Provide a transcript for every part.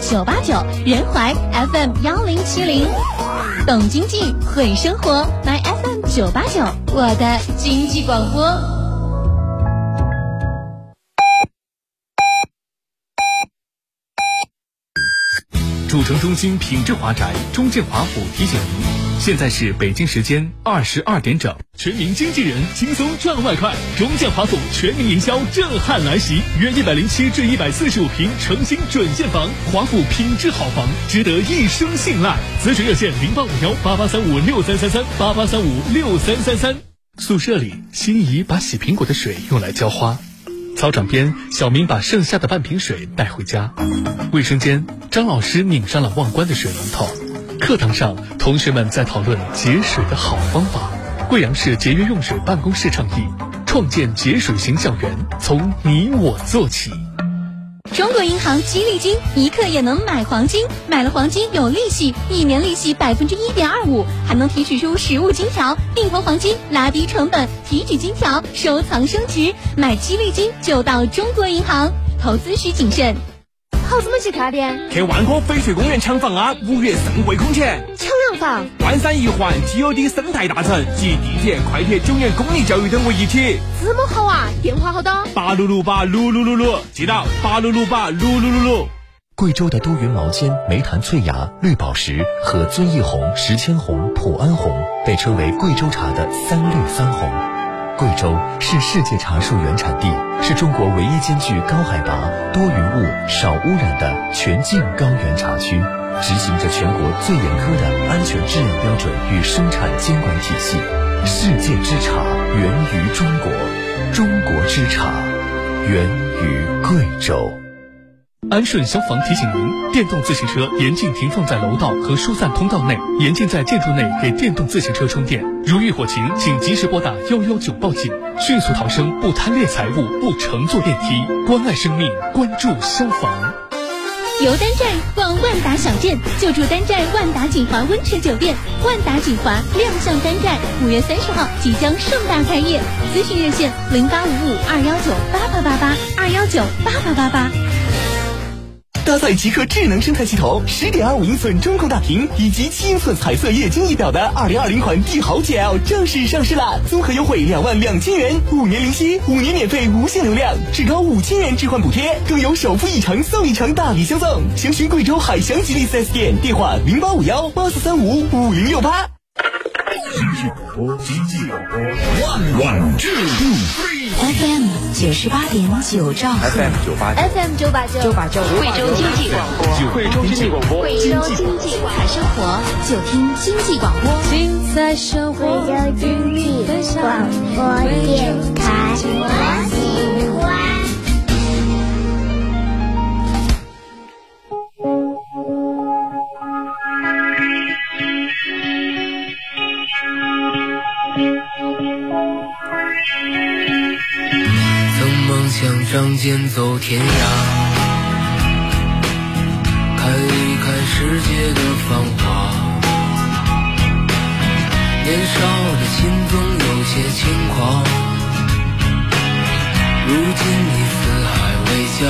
九八九，仁怀 FM 幺零七零，懂经济会生活，My FM 九八九，我的经济广播。主城中心品质华宅，中建华府提醒您，现在是北京时间二十二点整。全民经纪人，轻松赚外快。中建华府全民营销震撼来袭，约一百零七至一百四十五平诚心准现房，华府品质好房，值得一生信赖。咨询热线零八五幺八八三五六三三三八八三五六三三三。宿舍里，心仪把洗苹果的水用来浇花。操场边，小明把剩下的半瓶水带回家。卫生间，张老师拧上了忘关的水龙头。课堂上，同学们在讨论节水的好方法。贵阳市节约用水办公室倡议，创建节水型校园，从你我做起。中国银行激励金，一刻也能买黄金，买了黄金有利息，一年利息百分之一点二五，还能提取出实物金条，定投黄金，拉低成本，提取金条，收藏升值。买激励金就到中国银行，投资需谨慎。好，怎么去看的？去万科翡翠公园抢房啊！五月盛会空前，抢洋房。万山一环 TOD 生态大城集地铁、快铁、九年公立教育等为一体。这么好啊！电话好多？八六六八六六六六，记到八六六八六六六六。贵州的多云毛尖、梅潭翠芽、绿宝石和遵义红、石千红、普安红被称为贵州茶的三绿三红。贵州是世界茶树原产地，是中国唯一兼具高海拔、多云雾、少污染的全境高原茶区，执行着全国最严苛的安全质量标准与生产监管体系。世界之茶源于中国，中国之茶源于贵州。安顺消防提醒您：电动自行车严禁停放在楼道和疏散通道内，严禁在建筑内给电动自行车充电。如遇火情，请及时拨打幺幺九报警，迅速逃生，不贪恋财物，不乘坐电梯，关爱生命，关注消防。游丹寨逛万达小镇，就住丹寨万达锦华温泉酒店。万达锦华亮相丹寨，五月三十号即将盛大开业。咨询热线零八五五二幺九八八八八二幺九八八八八。搭载极客智能生态系统、十点二五英寸中控大屏以及七英寸彩色液晶仪表的二零二零款帝豪 GL 正式上市了，综合优惠两万两千元，五年零息，五年免费无限流量，至高五千元置换补贴，更有首付一成送一成大礼相送。详询贵州海翔吉利 4S 店，电话零八五幺八四三五五零六八。经济广播，经济广播，one one two FM 九十八点九兆赫，FM 九八，FM 九八九九八。九，贵州经济广播，贵州经济广播，贵州经济彩生活，就听经济广播，精彩生活，贵州经济广播电台，曾梦想仗剑走天涯，看一看世界的繁华。年少的心总有些轻狂，如今你四海为家。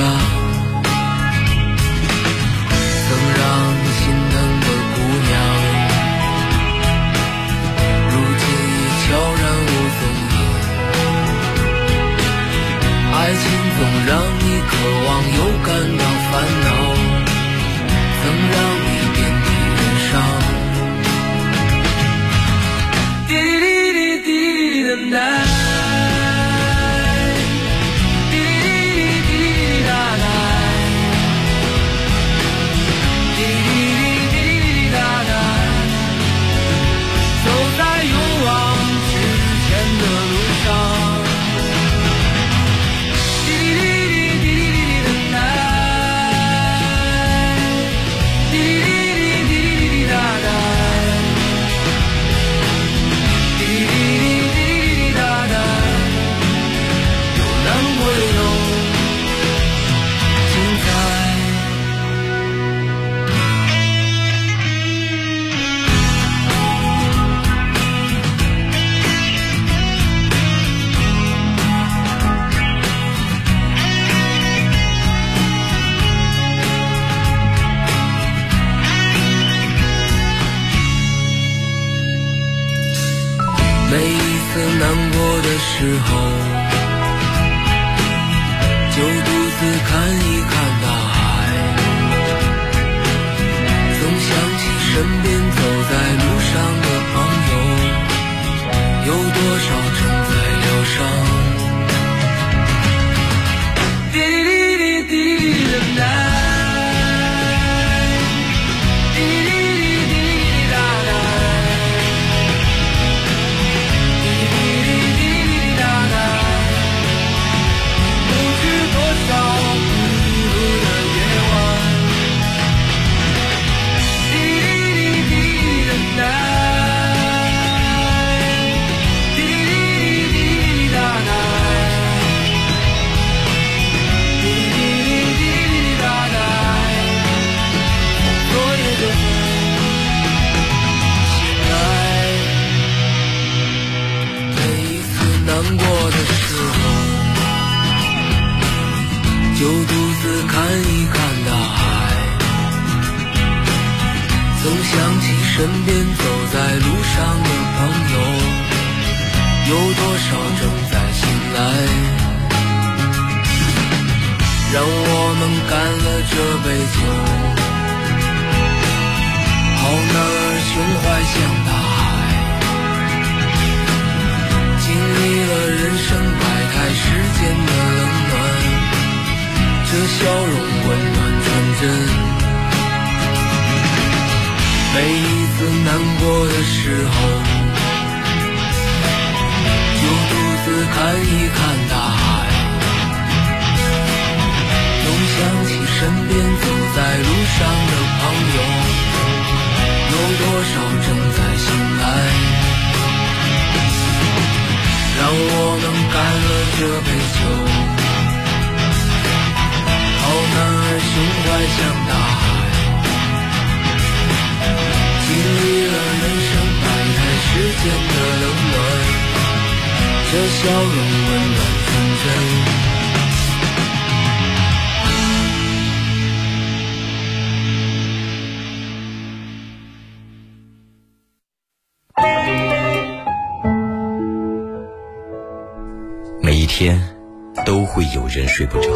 都会有人睡不着，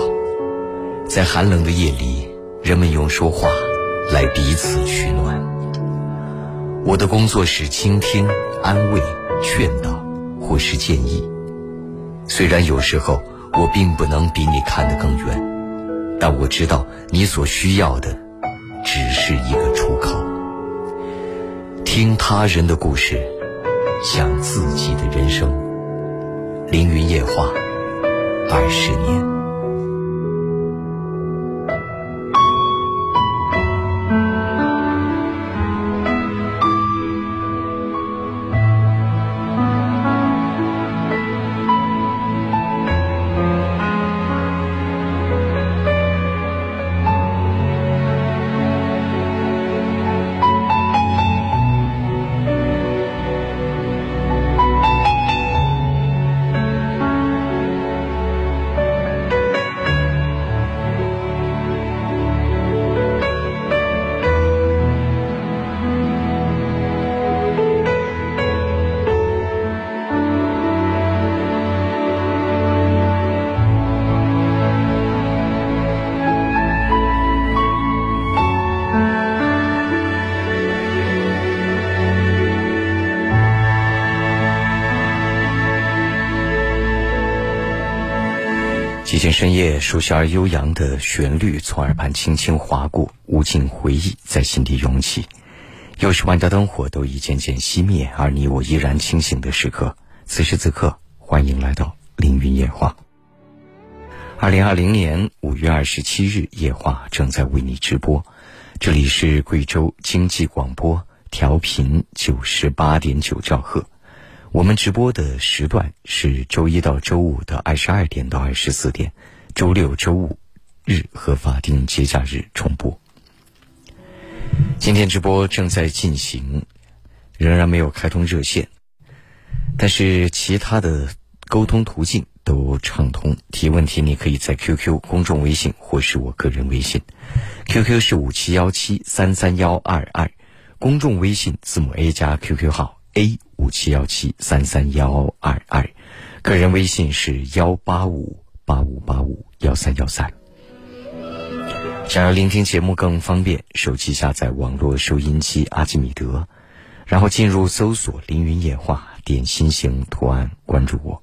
在寒冷的夜里，人们用说话来彼此取暖。我的工作是倾听、安慰、劝导或是建议。虽然有时候我并不能比你看得更远，但我知道你所需要的只是一个出口。听他人的故事，想自己的人生。凌云夜话，二十年。深夜，熟悉而悠扬的旋律从耳畔轻轻划过，无尽回忆在心底涌起。又是万家灯火都一渐渐熄灭，而你我依然清醒的时刻。此时此刻，欢迎来到凌云夜话。二零二零年五月二十七日，夜话正在为你直播。这里是贵州经济广播，调频九十八点九兆赫。我们直播的时段是周一到周五的二十二点到二十四点，周六、周五日和法定节假日重播。今天直播正在进行，仍然没有开通热线，但是其他的沟通途径都畅通。提问题你可以在 QQ 公众微信或是我个人微信，QQ 是五七幺七三三幺二二，公众微信字母 A 加 QQ 号 a 五七幺七三三幺二二，个人微信是幺八五八五八五幺三幺三。想要聆听节目更方便，手机下载网络收音机阿基米德，然后进入搜索“凌云夜话”，点心形图案关注我。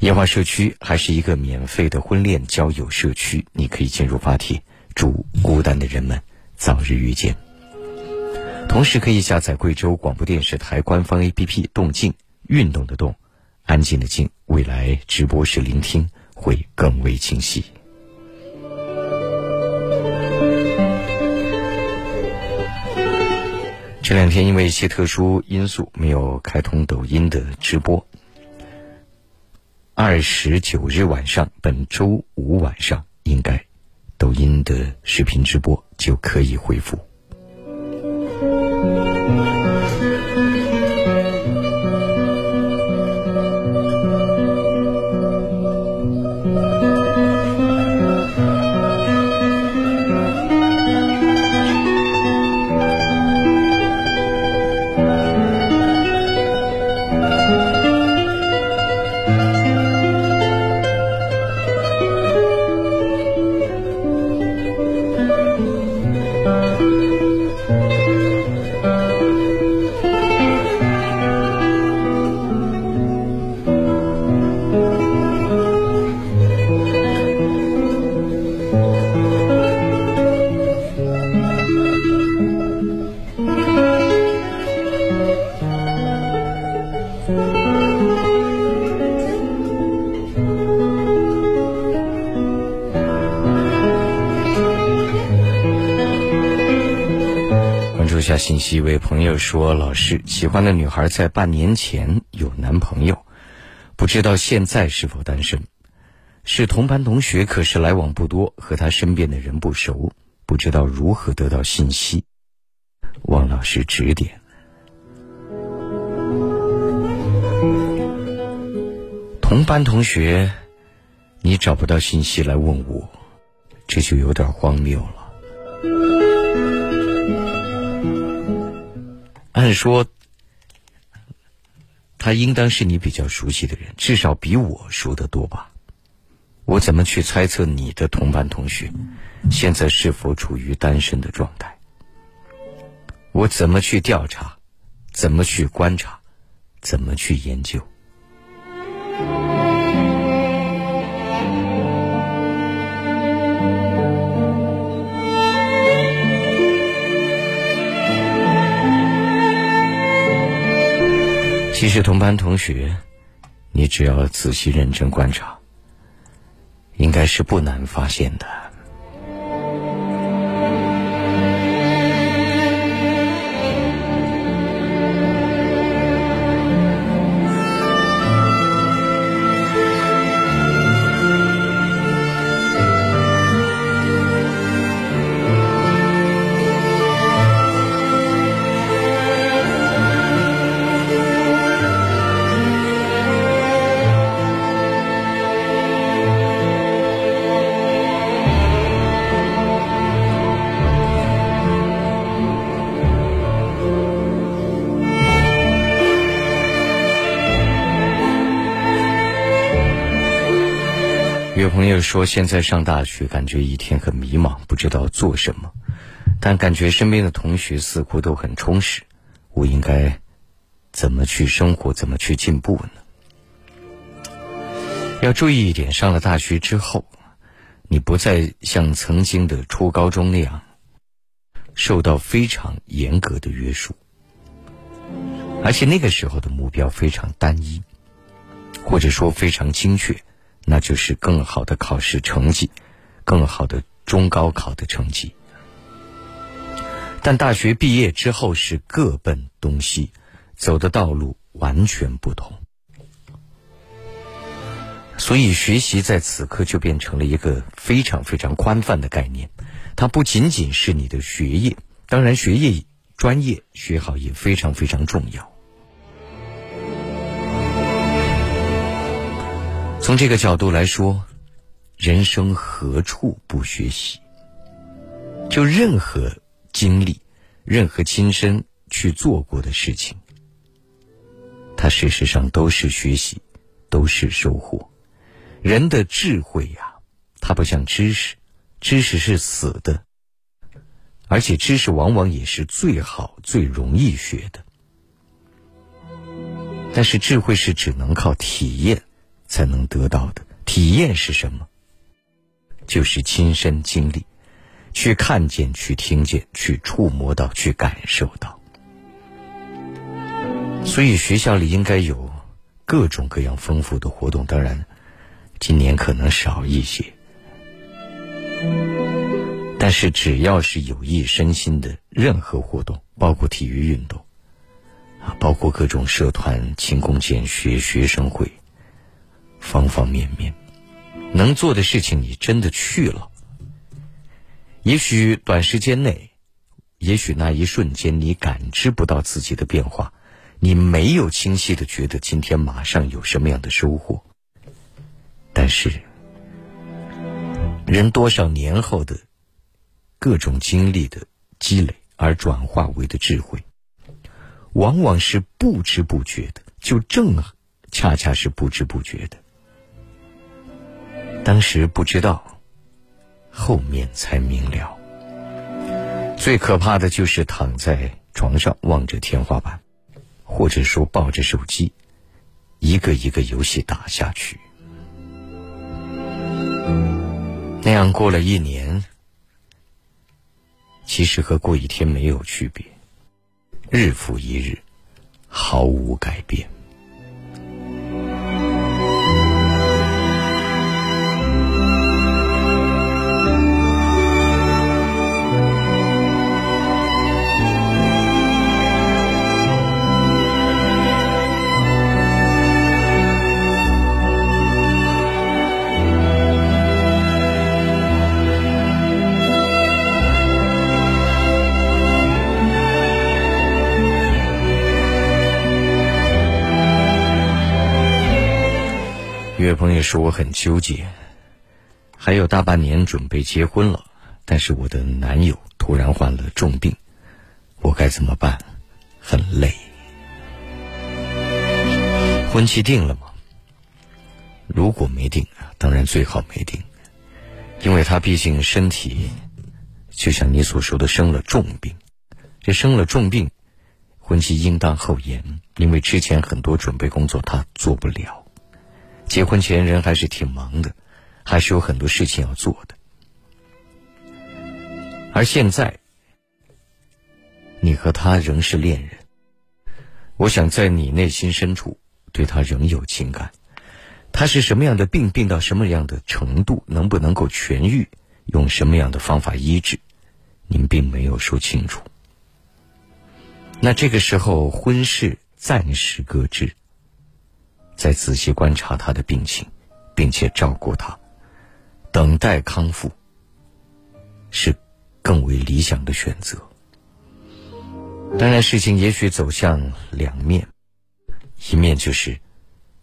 夜话社区还是一个免费的婚恋交友社区，你可以进入发帖，祝孤单的人们早日遇见。同时可以下载贵州广播电视台官方 APP“ 动静”，运动的动，安静的静，未来直播时聆听会更为清晰。这两天因为一些特殊因素，没有开通抖音的直播。二十九日晚上，本周五晚上，应该抖音的视频直播就可以恢复。Thank you. 下信息，一位朋友说：“老师喜欢的女孩在半年前有男朋友，不知道现在是否单身。是同班同学，可是来往不多，和他身边的人不熟，不知道如何得到信息。望老师指点。同班同学，你找不到信息来问我，这就有点荒谬了。”按说，他应当是你比较熟悉的人，至少比我熟得多吧？我怎么去猜测你的同班同学现在是否处于单身的状态？我怎么去调查？怎么去观察？怎么去研究？其实同班同学，你只要仔细认真观察，应该是不难发现的。说，现在上大学，感觉一天很迷茫，不知道做什么，但感觉身边的同学似乎都很充实。我应该怎么去生活，怎么去进步呢？要注意一点，上了大学之后，你不再像曾经的初高中那样受到非常严格的约束，而且那个时候的目标非常单一，或者说非常精确。那就是更好的考试成绩，更好的中高考的成绩。但大学毕业之后是各奔东西，走的道路完全不同。所以学习在此刻就变成了一个非常非常宽泛的概念，它不仅仅是你的学业，当然学业专业学好也非常非常重要。从这个角度来说，人生何处不学习？就任何经历、任何亲身去做过的事情，它事实上都是学习，都是收获。人的智慧呀，它不像知识，知识是死的，而且知识往往也是最好、最容易学的。但是智慧是只能靠体验才能得到的。体验是什么？就是亲身经历，去看见、去听见、去触摸到、去感受到。所以学校里应该有各种各样丰富的活动，当然，今年可能少一些。但是只要是有益身心的任何活动，包括体育运动，啊，包括各种社团、勤工俭学、学生会，方方面面，能做的事情你真的去了，也许短时间内，也许那一瞬间你感知不到自己的变化。你没有清晰的觉得今天马上有什么样的收获，但是人多少年后的各种经历的积累而转化为的智慧，往往是不知不觉的，就正恰恰是不知不觉的。当时不知道，后面才明了。最可怕的就是躺在床上望着天花板。或者说抱着手机，一个一个游戏打下去，那样过了一年，其实和过一天没有区别，日复一日，毫无改变。一位朋友说我很纠结，还有大半年准备结婚了，但是我的男友突然患了重病，我该怎么办？很累。婚期定了吗？如果没定，当然最好没定，因为他毕竟身体就像你所说的生了重病，这生了重病，婚期应当后延，因为之前很多准备工作他做不了。结婚前人还是挺忙的，还是有很多事情要做的。而现在，你和他仍是恋人，我想在你内心深处对他仍有情感。他是什么样的病，病到什么样的程度，能不能够痊愈，用什么样的方法医治，您并没有说清楚。那这个时候，婚事暂时搁置。再仔细观察他的病情，并且照顾他，等待康复，是更为理想的选择。当然，事情也许走向两面，一面就是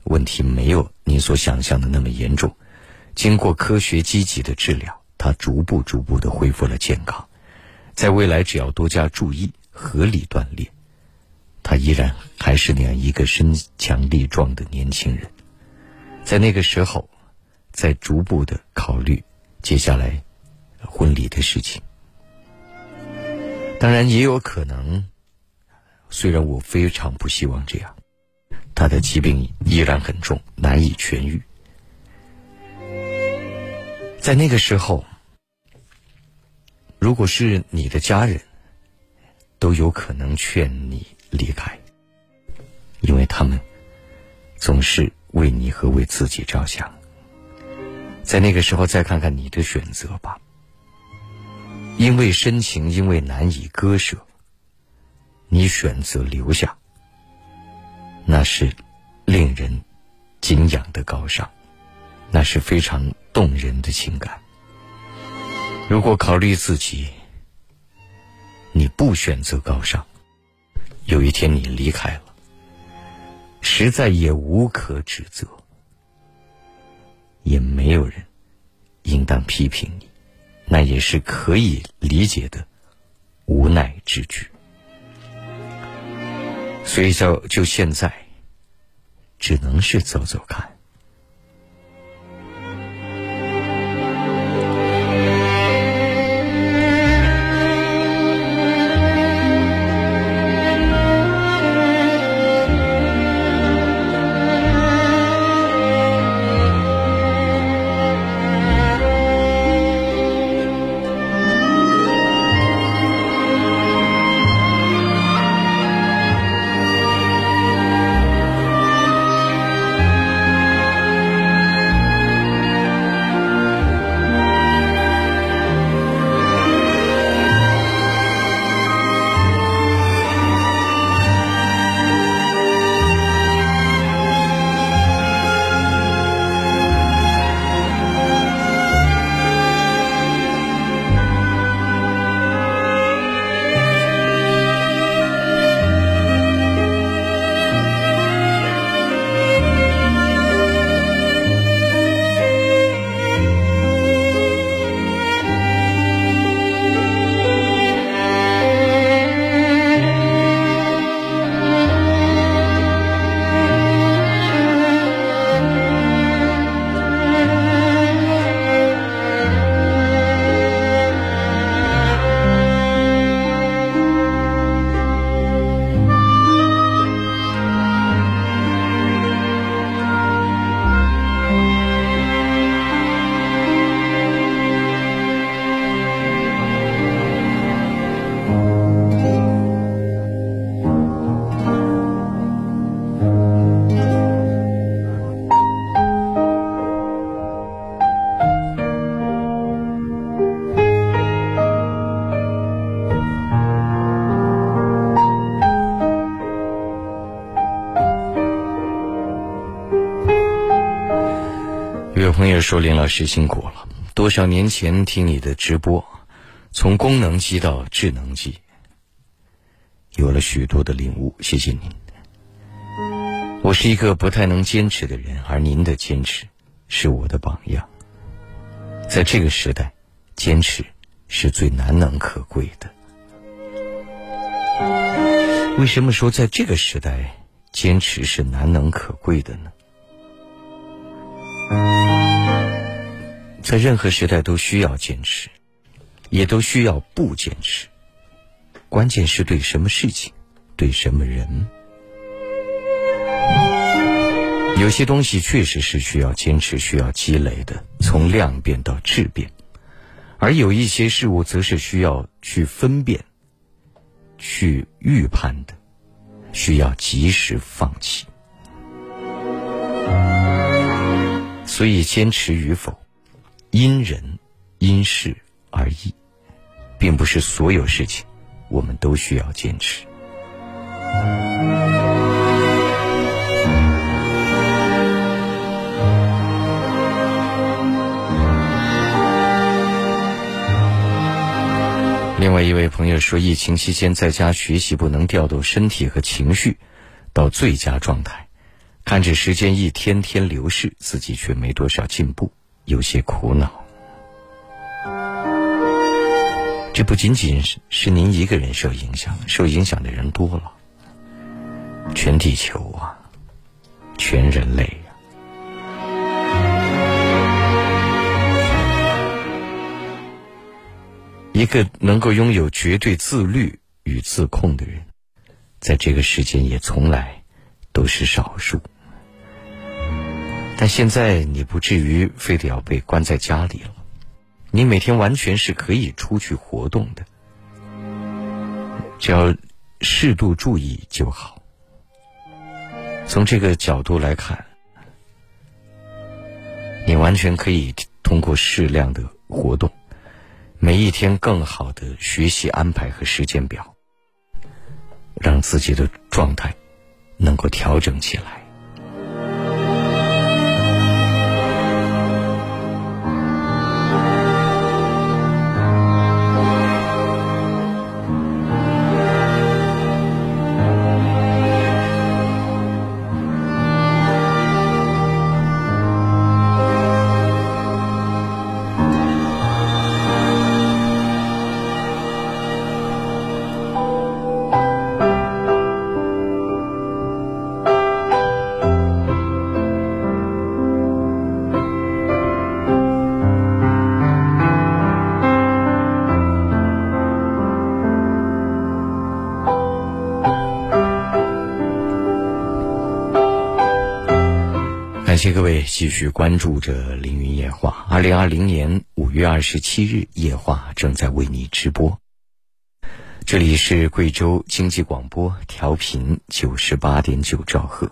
问题没有你所想象的那么严重，经过科学积极的治疗，他逐步逐步的恢复了健康，在未来只要多加注意，合理锻炼。他依然还是那样一个身强力壮的年轻人，在那个时候，在逐步的考虑接下来婚礼的事情。当然，也有可能，虽然我非常不希望这样，他的疾病依然很重，难以痊愈。在那个时候，如果是你的家人，都有可能劝你。离开，因为他们总是为你和为自己着想。在那个时候，再看看你的选择吧。因为深情，因为难以割舍，你选择留下，那是令人敬仰的高尚，那是非常动人的情感。如果考虑自己，你不选择高尚。有一天你离开了，实在也无可指责，也没有人应当批评你，那也是可以理解的无奈之举。所以，就就现在，只能是走走看。老师辛苦了，多少年前听你的直播，从功能机到智能机，有了许多的领悟。谢谢您。我是一个不太能坚持的人，而您的坚持是我的榜样。在这个时代，坚持是最难能可贵的。为什么说在这个时代，坚持是难能可贵的呢？”在任何时代都需要坚持，也都需要不坚持。关键是对什么事情，对什么人。有些东西确实是需要坚持、需要积累的，从量变到质变；而有一些事物，则是需要去分辨、去预判的，需要及时放弃。所以，坚持与否，因人因事而异，并不是所有事情我们都需要坚持。另外一位朋友说，疫情期间在家学习，不能调动身体和情绪到最佳状态。看着时间一天天流逝，自己却没多少进步，有些苦恼。这不仅仅是是您一个人受影响，受影响的人多了，全地球啊，全人类呀。一个能够拥有绝对自律与自控的人，在这个世间也从来都是少数。但现在你不至于非得要被关在家里了，你每天完全是可以出去活动的，只要适度注意就好。从这个角度来看，你完全可以通过适量的活动，每一天更好的学习安排和时间表，让自己的状态能够调整起来。继续关注着凌云夜话。二零二零年五月二十七日，夜话正在为你直播。这里是贵州经济广播，调频九十八点九兆赫。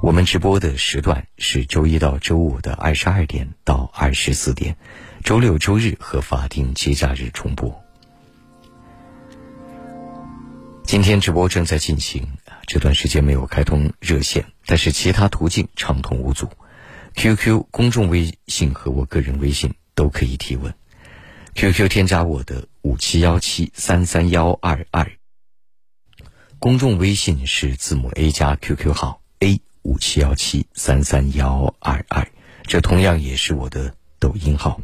我们直播的时段是周一到周五的二十二点到二十四点，周六、周日和法定节假日重播。今天直播正在进行，这段时间没有开通热线，但是其他途径畅通无阻。QQ 公众微信和我个人微信都可以提问。QQ 添加我的五七幺七三三幺二二，公众微信是字母 A 加 QQ 号 A 五七幺七三三幺二二，这同样也是我的抖音号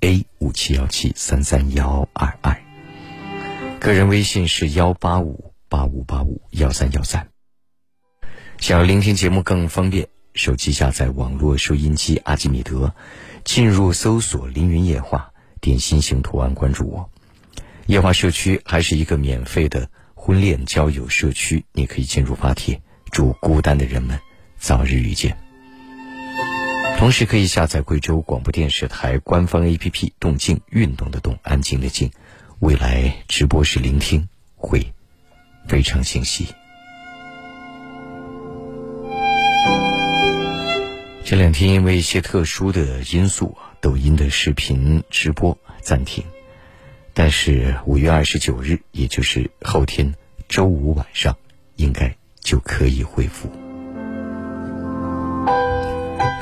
A 五七幺七三三幺二二。个人微信是幺八五八五八五幺三幺三。想要聆听节目更方便，手机下载网络收音机阿基米德，进入搜索“凌云夜话”，点心形图案关注我。夜话社区还是一个免费的婚恋交友社区，你可以进入发帖，祝孤单的人们早日遇见。同时可以下载贵州广播电视台官方 APP“ 动静运动的动，安静的静”。未来直播时聆听会非常清晰。这两天因为一些特殊的因素啊，抖音的视频直播暂停，但是五月二十九日，也就是后天周五晚上，应该就可以恢复。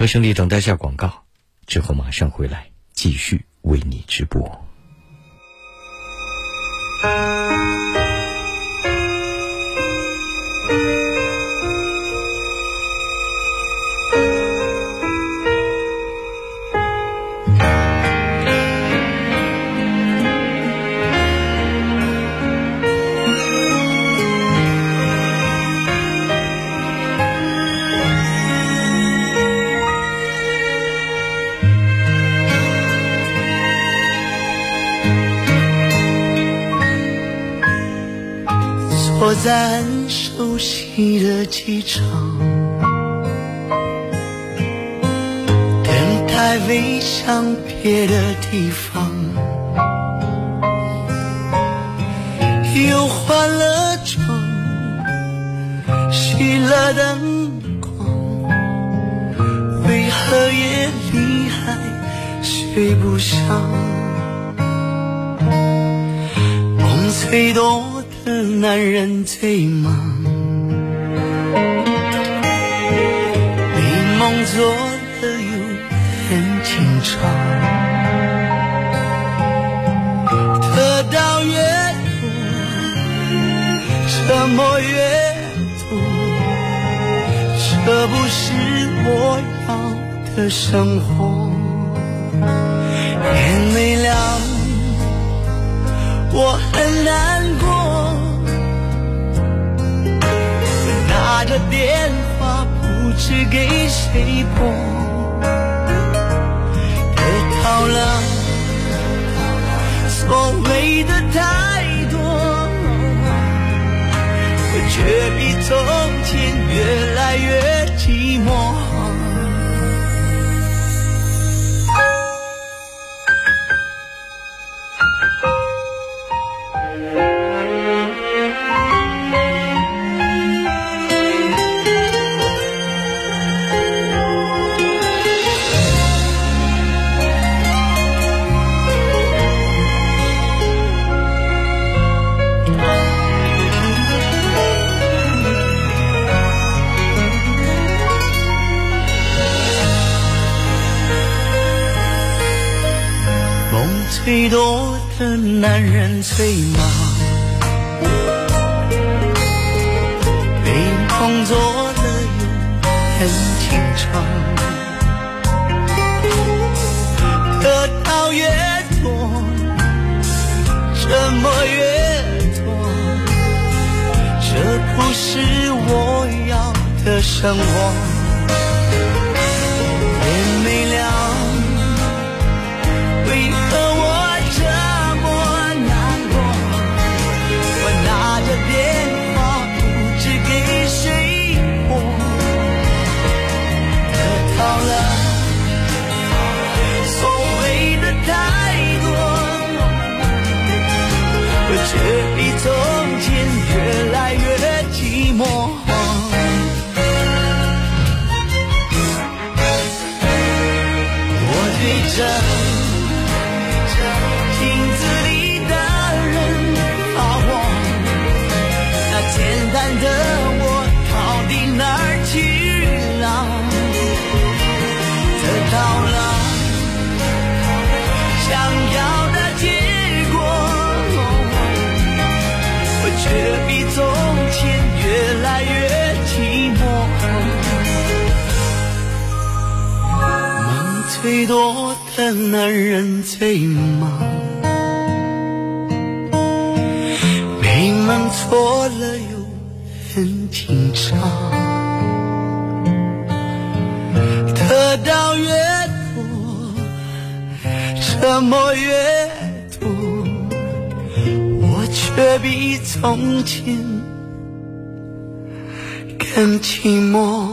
和兄弟等待下广告，之后马上回来继续为你直播。机场，等待飞向别的地方，又换了妆，熄了灯光，为何夜里还睡不香？梦最多。的男人最忙，做的又很紧张，得到越多，折磨越多，这不是我要的生活。天没亮，我很难过。拿着电是给谁拨，得到了所谓的太多，我却比从前越来越寂寞。最多的男人最忙，被梦做的又很紧张，得到越多，折磨越多，这不是我要的生活。多的男人最忙，没梦错了又很紧张。得到越多，折磨越多，我却比从前更寂寞。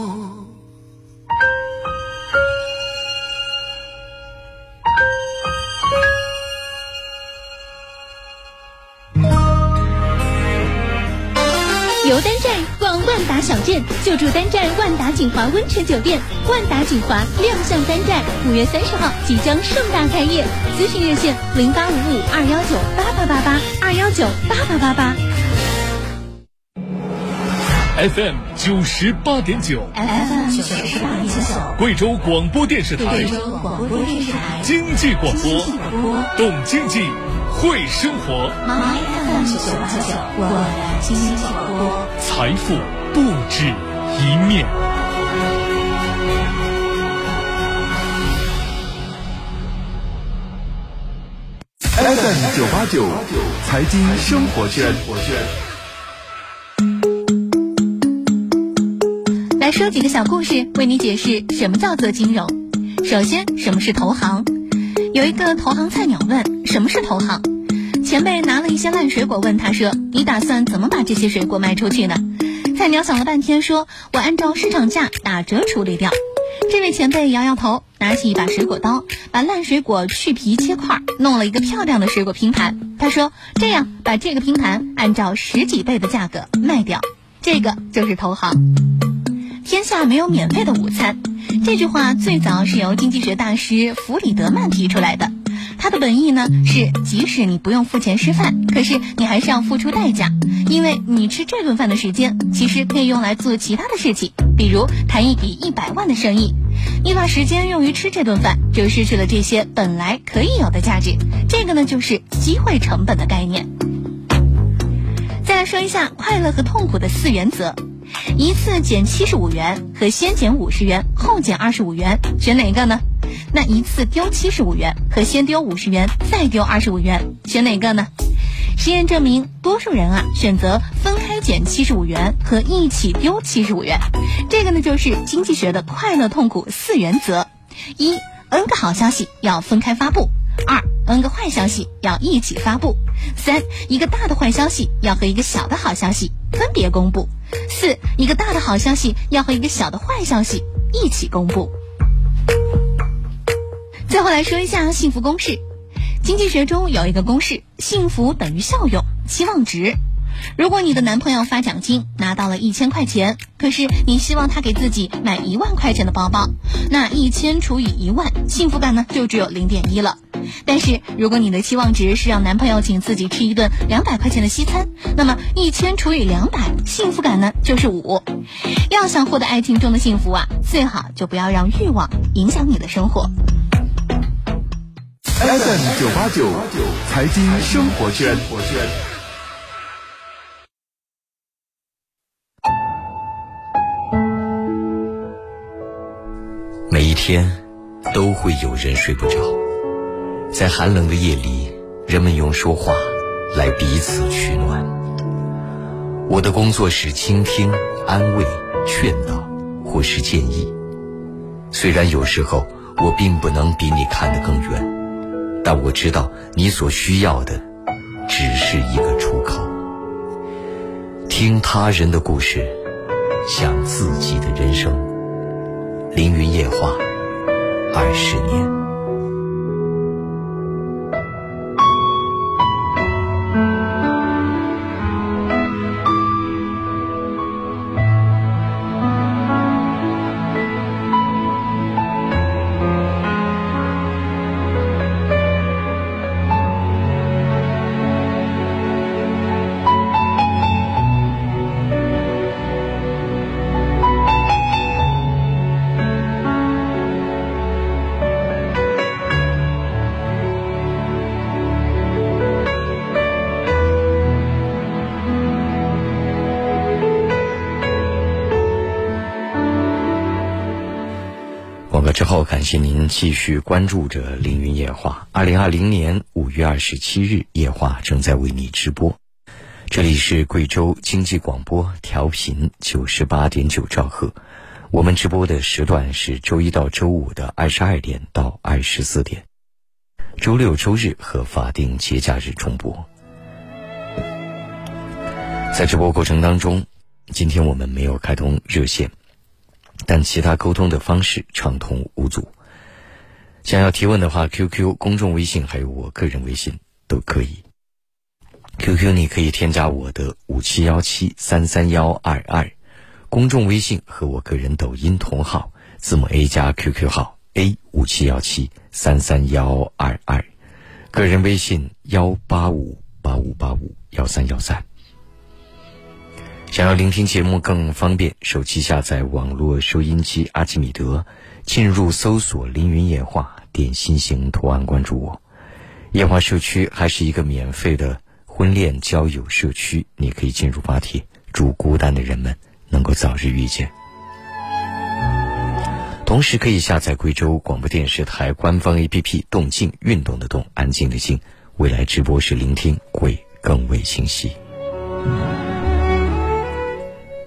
镇，就住丹寨万达锦华温泉酒店。万达锦华亮相丹寨，五月三十号即将盛大开业。咨询热线零八五五二幺九八八八八二幺九八八八八。FM 九十八点九 FM 九十八点九，贵州广播电视台贵州广播电视台经济广播懂经济，会生活 FM 九八九，我的经济广播。财富不止一面。FM 九八九财经生活圈。来说几个小故事，为你解释什么叫做金融。首先，什么是投行？有一个投行菜鸟问：“什么是投行？”前辈拿了一些烂水果，问他说：“你打算怎么把这些水果卖出去呢？”菜鸟想了半天，说：“我按照市场价打折处理掉。”这位前辈摇摇头，拿起一把水果刀，把烂水果去皮切块，弄了一个漂亮的水果拼盘。他说：“这样把这个拼盘按照十几倍的价格卖掉，这个就是投行。”天下没有免费的午餐，这句话最早是由经济学大师弗里德曼提出来的。它的本意呢是，即使你不用付钱吃饭，可是你还是要付出代价，因为你吃这顿饭的时间，其实可以用来做其他的事情，比如谈一笔一百万的生意。你把时间用于吃这顿饭，就失去了这些本来可以有的价值。这个呢，就是机会成本的概念。再来说一下快乐和痛苦的四原则。一次减七十五元和先减五十元后减二十五元，选哪一个呢？那一次丢七十五元和先丢五十元再丢二十五元，选哪个呢？实验证明，多数人啊选择分开减七十五元和一起丢七十五元。这个呢就是经济学的快乐痛苦四原则：一，n 个好消息要分开发布；二，n 个坏消息要一起发布；三，一个大的坏消息要和一个小的好消息分别公布。四，一个大的好消息要和一个小的坏消息一起公布。最后来说一下幸福公式，经济学中有一个公式：幸福等于效用期望值。如果你的男朋友发奖金拿到了一千块钱，可是你希望他给自己买一万块钱的包包，那一千除以一万，幸福感呢就只有零点一了。但是如果你的期望值是让男朋友请自己吃一顿两百块钱的西餐，那么一千除以两百，幸福感呢就是五。要想获得爱情中的幸福啊，最好就不要让欲望影响你的生活。FM 九八九财经生活圈。每一天都会有人睡不着，在寒冷的夜里，人们用说话来彼此取暖。我的工作是倾听、安慰、劝导或是建议。虽然有时候我并不能比你看得更远，但我知道你所需要的只是一个出口。听他人的故事，想自己的人生。凌云夜话，二十年。继续关注着《凌云夜话》。二零二零年五月二十七日，夜话正在为你直播。这里是贵州经济广播，调频九十八点九兆赫。我们直播的时段是周一到周五的二十二点到二十四点，周六、周日和法定节假日重播。在直播过程当中，今天我们没有开通热线。但其他沟通的方式畅通无阻。想要提问的话，QQ、公众微信还有我个人微信都可以。QQ 你可以添加我的五七幺七三三幺二二，公众微信和我个人抖音同号，字母 A 加 QQ 号 A 五七幺七三三幺二二，个人微信幺八五八五八五幺三幺三。想要聆听节目更方便，手机下载网络收音机阿基米德，进入搜索“凌云夜话”，点心型图案关注我。夜华社区还是一个免费的婚恋交友社区，你可以进入发帖，祝孤单的人们能够早日遇见。同时可以下载贵州广播电视台官方 APP“ 动静运动的动，安静的静”，未来直播时聆听会更为清晰。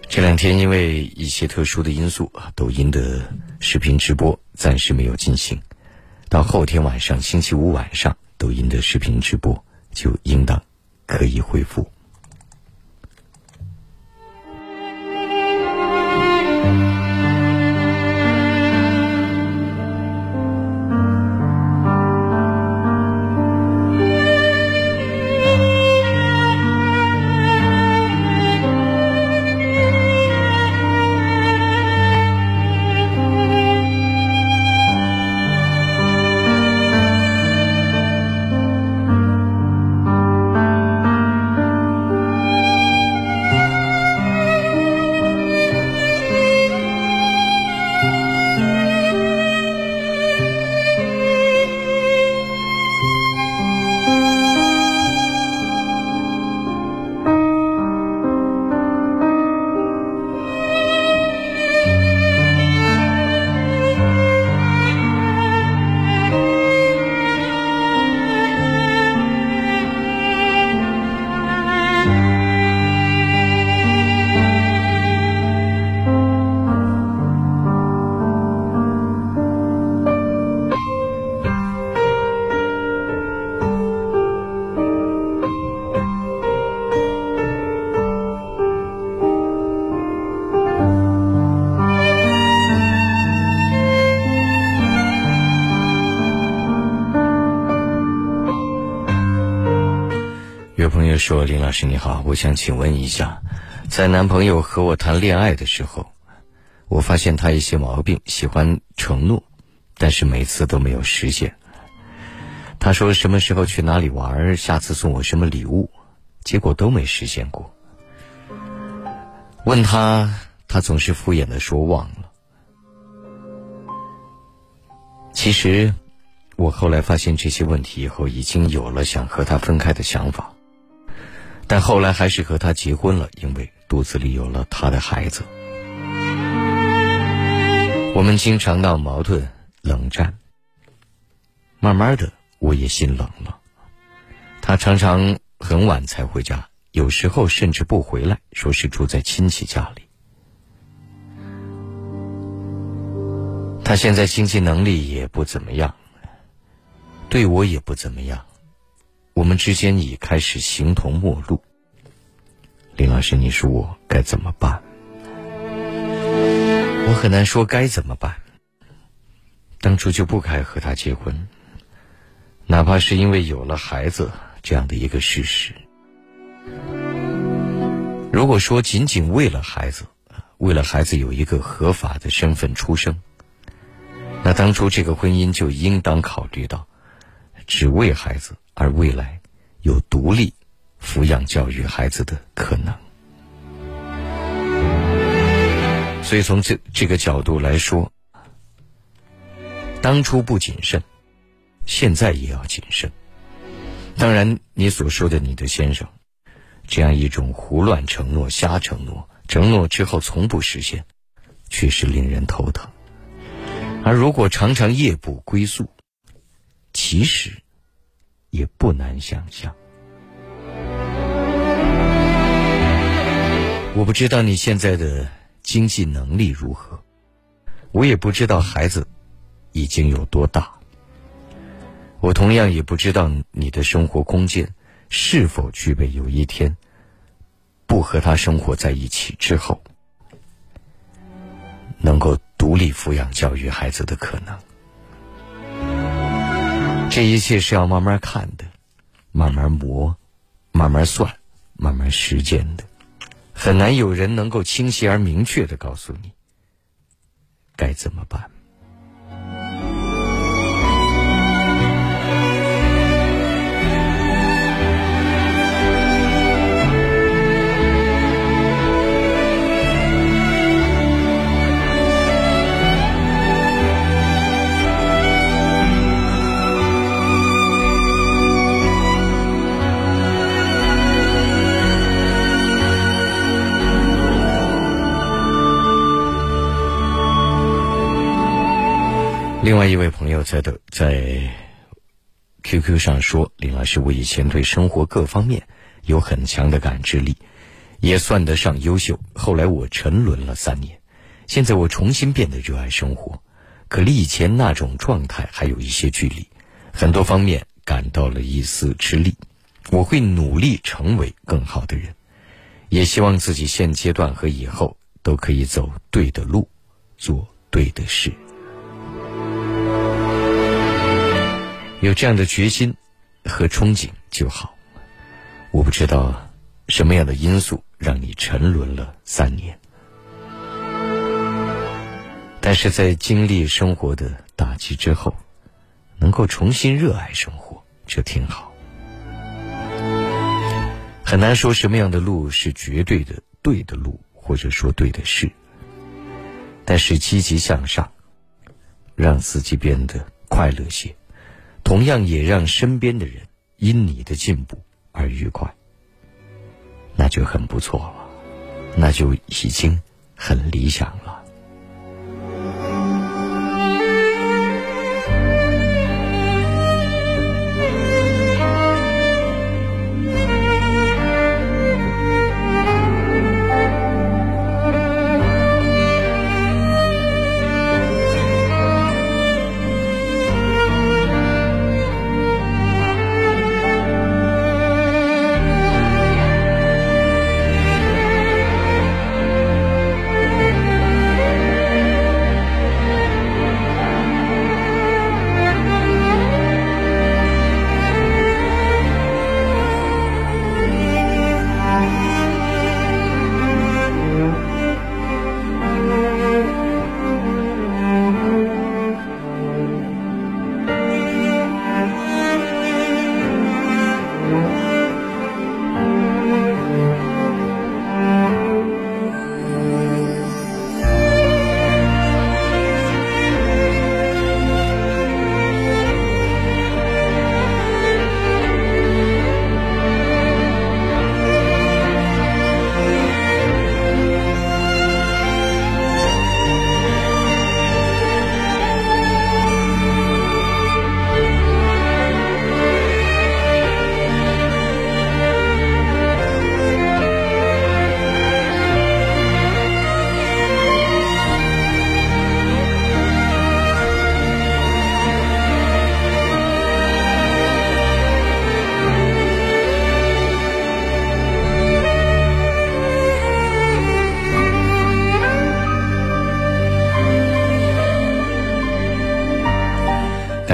这两天因为一些特殊的因素，抖音的视频直播暂时没有进行。到后天晚上，星期五晚上，抖音的视频直播就应当可以恢复。说林老师你好，我想请问一下，在男朋友和我谈恋爱的时候，我发现他一些毛病，喜欢承诺，但是每次都没有实现。他说什么时候去哪里玩，下次送我什么礼物，结果都没实现过。问他，他总是敷衍的说忘了。其实，我后来发现这些问题以后，已经有了想和他分开的想法。但后来还是和他结婚了，因为肚子里有了他的孩子。我们经常闹矛盾、冷战。慢慢的，我也心冷了。他常常很晚才回家，有时候甚至不回来，说是住在亲戚家里。他现在经济能力也不怎么样，对我也不怎么样。我们之间已开始形同陌路。林老师，你说我该怎么办？我很难说该怎么办。当初就不该和他结婚，哪怕是因为有了孩子这样的一个事实。如果说仅仅为了孩子，为了孩子有一个合法的身份出生，那当初这个婚姻就应当考虑到，只为孩子。而未来有独立抚养教育孩子的可能，所以从这这个角度来说，当初不谨慎，现在也要谨慎。当然，你所说的你的先生，这样一种胡乱承诺、瞎承诺，承诺之后从不实现，确实令人头疼。而如果常常夜不归宿，其实也不难想象。我不知道你现在的经济能力如何，我也不知道孩子已经有多大，我同样也不知道你的生活空间是否具备有一天不和他生活在一起之后，能够独立抚养教育孩子的可能。这一切是要慢慢看的，慢慢磨，慢慢算，慢慢实践的。很难有人能够清晰而明确的告诉你该怎么办。另外一位朋友在的在 QQ 上说：“林老师，我以前对生活各方面有很强的感知力，也算得上优秀。后来我沉沦了三年，现在我重新变得热爱生活，可离以前那种状态还有一些距离，很多方面感到了一丝吃力。我会努力成为更好的人，也希望自己现阶段和以后都可以走对的路，做对的事。”有这样的决心和憧憬就好。我不知道什么样的因素让你沉沦了三年，但是在经历生活的打击之后，能够重新热爱生活，这挺好。很难说什么样的路是绝对的对的路，或者说对的事。但是积极向上，让自己变得快乐些。同样也让身边的人因你的进步而愉快，那就很不错了，那就已经很理想了。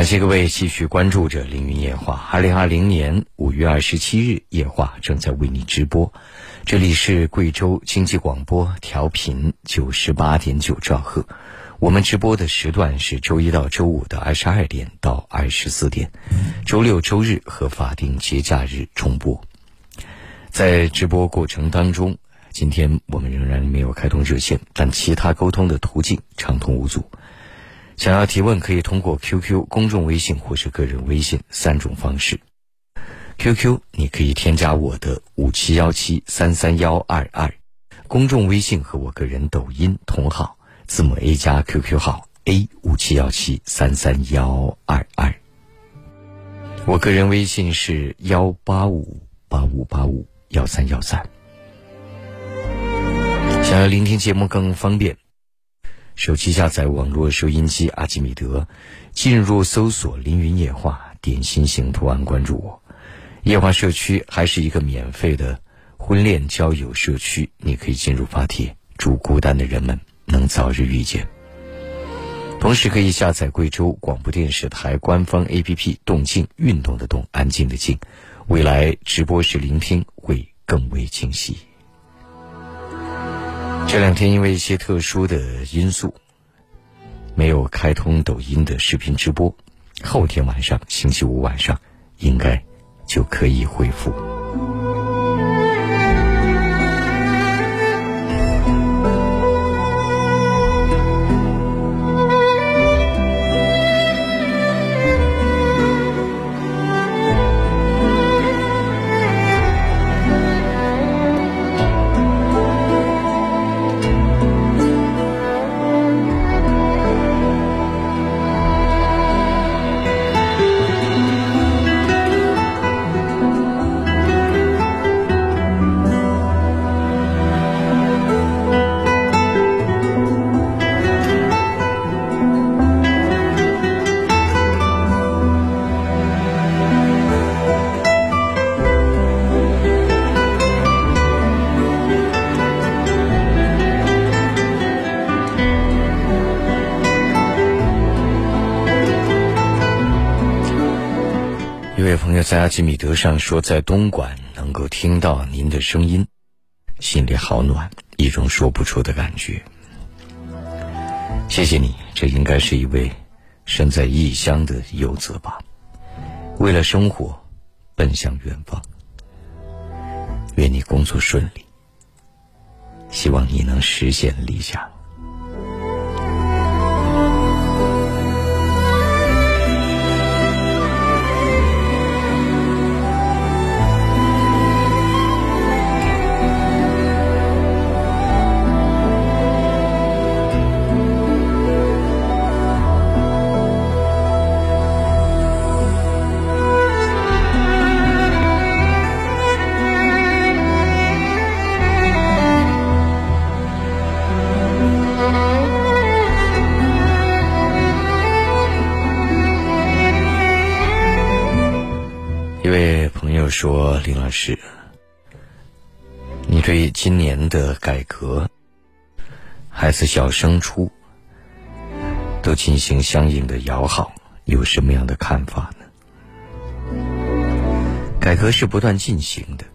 谢各位继续关注着凌云夜话。二零二零年五月二十七日，夜话正在为你直播。这里是贵州经济广播调频九十八点九兆赫。我们直播的时段是周一到周五的二十二点到二十四点，周六、周日和法定节假日重播。在直播过程当中，今天我们仍然没有开通热线，但其他沟通的途径畅通无阻。想要提问，可以通过 QQ 公众微信或是个人微信三种方式。QQ 你可以添加我的五七幺七三三幺二二，公众微信和我个人抖音同号，字母 A 加 QQ 号 A 五七幺七三三幺二二。我个人微信是幺八五八五八五幺三幺三。想要聆听节目更方便，手机下载网络收音机阿基米德，进入搜索“凌云夜话”，点心形图案关注我。夜话社区还是一个免费的婚恋交友社区，你可以进入发帖，祝孤单的人们能早日遇见。同时可以下载贵州广播电视台官方 APP“ 动静运动的动，安静的静”，未来直播时聆听会更为清晰。这两天因为一些特殊的因素，没有开通抖音的视频直播，后天晚上星期五晚上应该就可以恢复。在阿基米德上说，在东莞能够听到您的声音，心里好暖，一种说不出的感觉。谢谢你，这应该是一位身在异乡的游子吧？为了生活，奔向远方。愿你工作顺利，希望你能实现理想。说林老师，你对今年的改革、孩子小升初都进行相应的摇号，有什么样的看法呢？改革是不断进行的，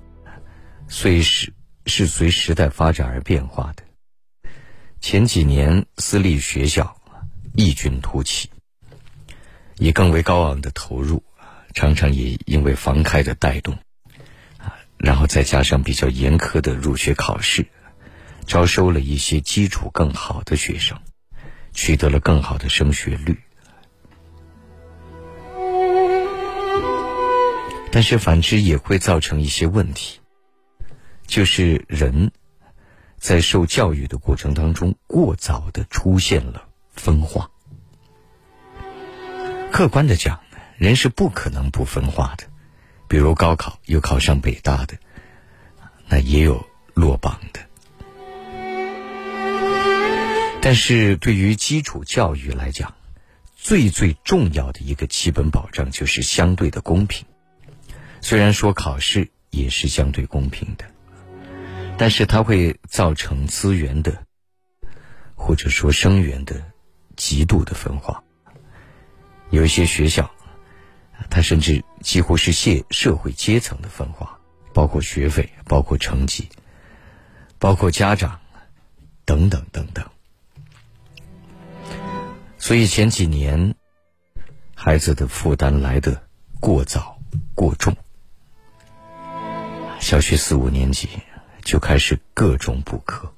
随时是随时代发展而变化的。前几年私立学校异军突起，以更为高昂的投入。常常也因为房开的带动，啊，然后再加上比较严苛的入学考试，招收了一些基础更好的学生，取得了更好的升学率。但是反之也会造成一些问题，就是人在受教育的过程当中，过早的出现了分化。客观的讲。人是不可能不分化的，比如高考有考上北大的，那也有落榜的。但是对于基础教育来讲，最最重要的一个基本保障就是相对的公平。虽然说考试也是相对公平的，但是它会造成资源的，或者说生源的极度的分化。有一些学校。他甚至几乎是社社会阶层的分化，包括学费，包括成绩，包括家长，等等等等。所以前几年，孩子的负担来得过早、过重，小学四五年级就开始各种补课，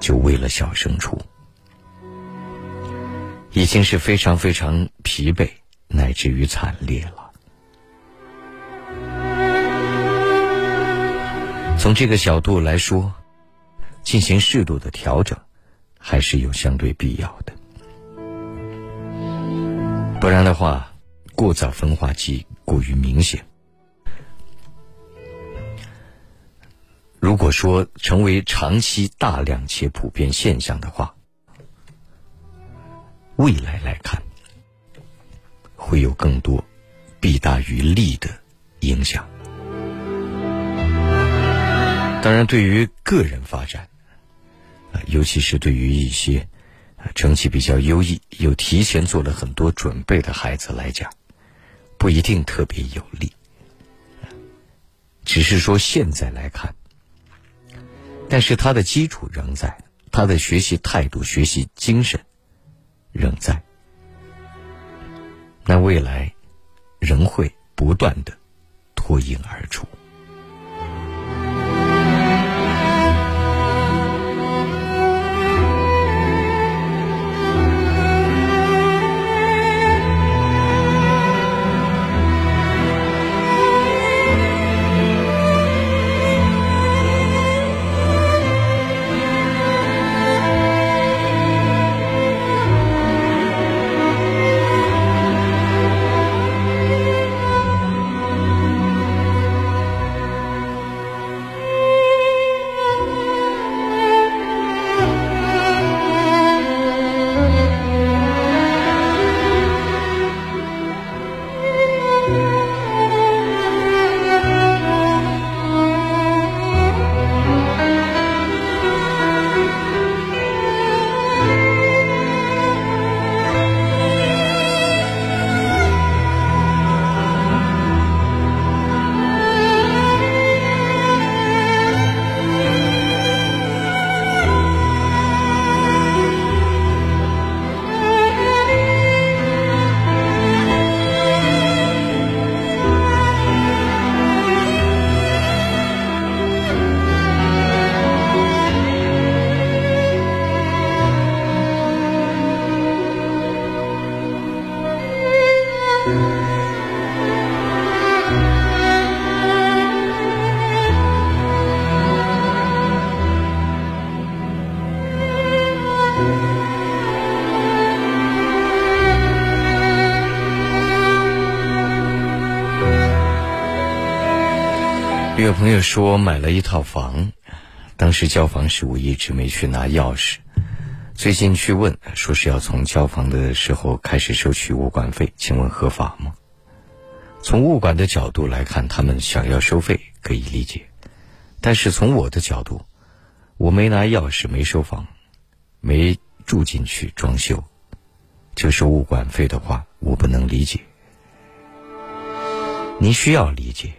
就为了小升初，已经是非常非常疲惫。乃至于惨烈了。从这个角度来说，进行适度的调整，还是有相对必要的。不然的话，过早分化期过于明显。如果说成为长期大量且普遍现象的话，未来来看，会有更多弊大于利的影响。当然，对于个人发展，啊，尤其是对于一些成绩比较优异、又提前做了很多准备的孩子来讲，不一定特别有利。只是说现在来看。但是他的基础仍在，他的学习态度、学习精神仍在，那未来仍会不断的脱颖而出。有朋友说买了一套房，当时交房时我一直没去拿钥匙，最近去问，说是要从交房的时候开始收取物管费，请问合法吗？从物管的角度来看，他们想要收费可以理解，但是从我的角度，我没拿钥匙，没收房，没住进去装修，就收物管费的话，我不能理解。您需要理解。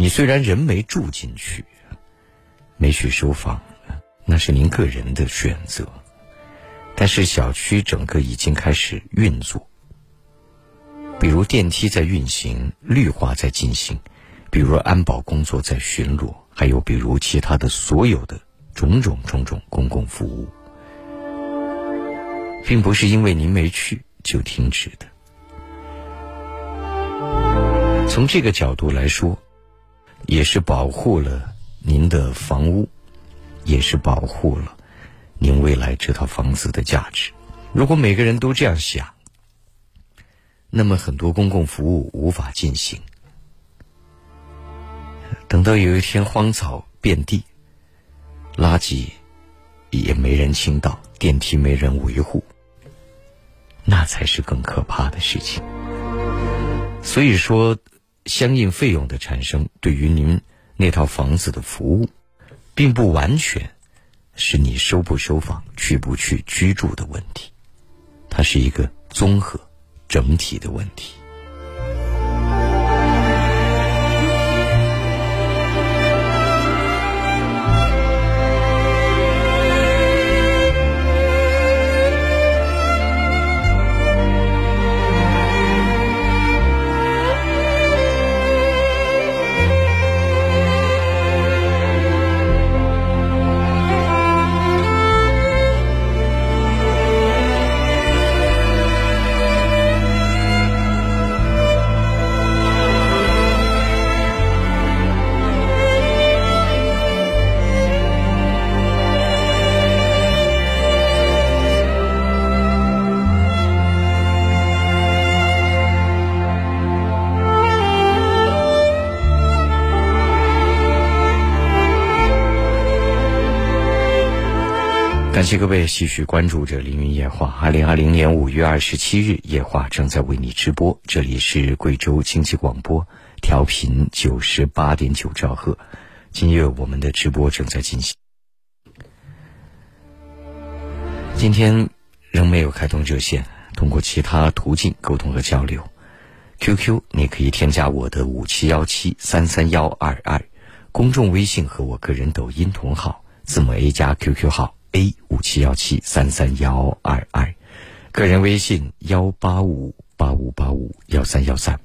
你虽然人没住进去，没去收房，那是您个人的选择。但是小区整个已经开始运作，比如电梯在运行，绿化在进行，比如安保工作在巡逻，还有比如其他的所有的种种种种公共服务，并不是因为您没去就停止的。从这个角度来说。也是保护了您的房屋，也是保护了您未来这套房子的价值。如果每个人都这样想，那么很多公共服务无法进行。等到有一天荒草遍地，垃圾也没人清倒，电梯没人维护，那才是更可怕的事情。所以说。相应费用的产生，对于您那套房子的服务，并不完全是你收不收房、去不去居住的问题，它是一个综合、整体的问题。谢各位继续关注着凌云夜话。二零二零年五月二十七日，夜话正在为你直播。这里是贵州经济广播，调频九十八点九兆赫。今夜我们的直播正在进行。今天仍没有开通热线，通过其他途径沟通和交流。QQ 你可以添加我的五七幺七三三幺二二，公众微信和我个人抖音同号，字母 A 加 QQ 号 A 五七幺七三三幺二二，个人微信幺八五八五八五幺三幺三。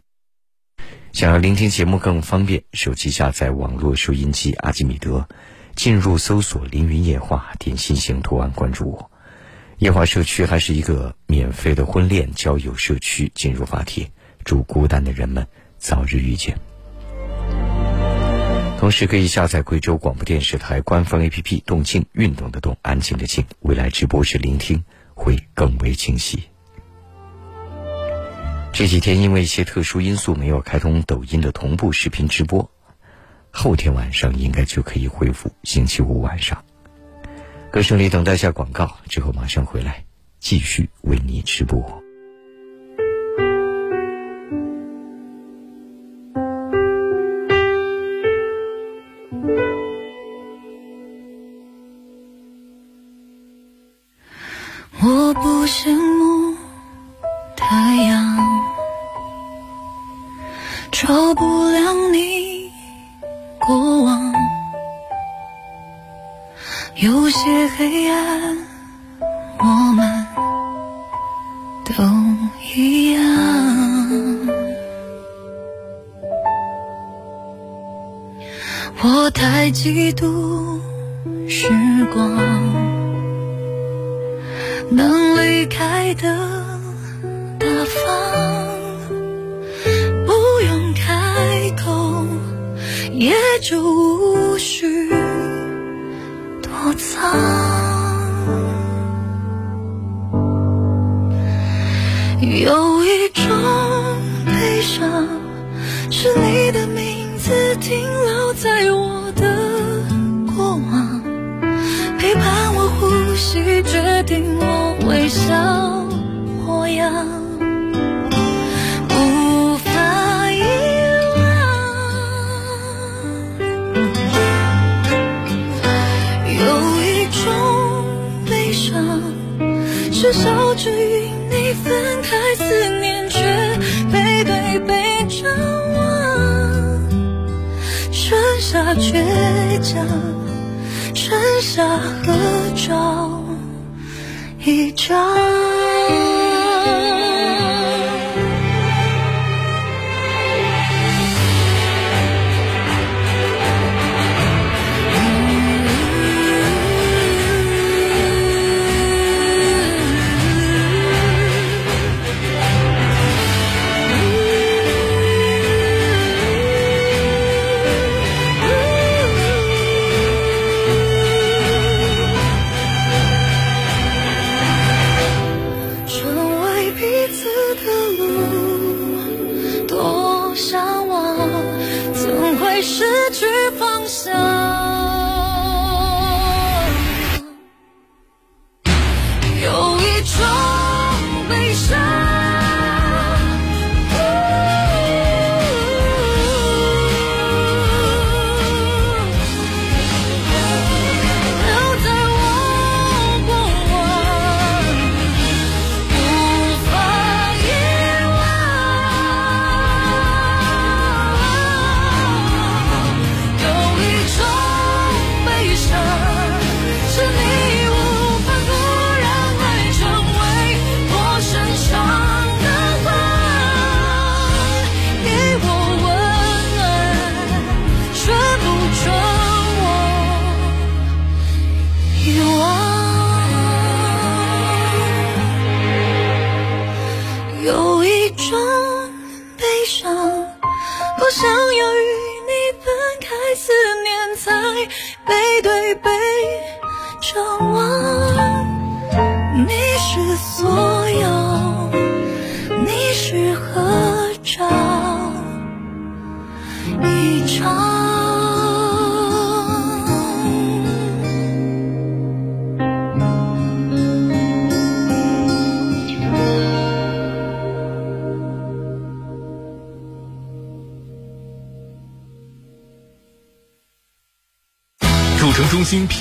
想要聆听节目更方便，手机下载网络收音机阿基米德，进入搜索“凌云夜话”，点心形图案关注我。夜话社区还是一个免费的婚恋交友社区，进入发帖。祝孤单的人们早日遇见。同时可以下载贵州广播电视台官方 APP“ 动静运动的动，安静的静”，未来直播时聆听会更为清晰。这几天因为一些特殊因素没有开通抖音的同步视频直播，后天晚上应该就可以恢复。星期五晚上，歌声里等待下广告，之后马上回来继续为你直播。不羡慕太阳，照不亮你过往。有些黑暗，我们都一样。我太嫉妒时光。能离开的大方，不用开口，也就无需躲藏。有一种悲伤，是你的名字停留在我呼吸，决定我。微笑模样，无法遗忘。有一种悲伤，是笑着与你分开，思念却背对背张望。剩下倔强，剩下合照。一张。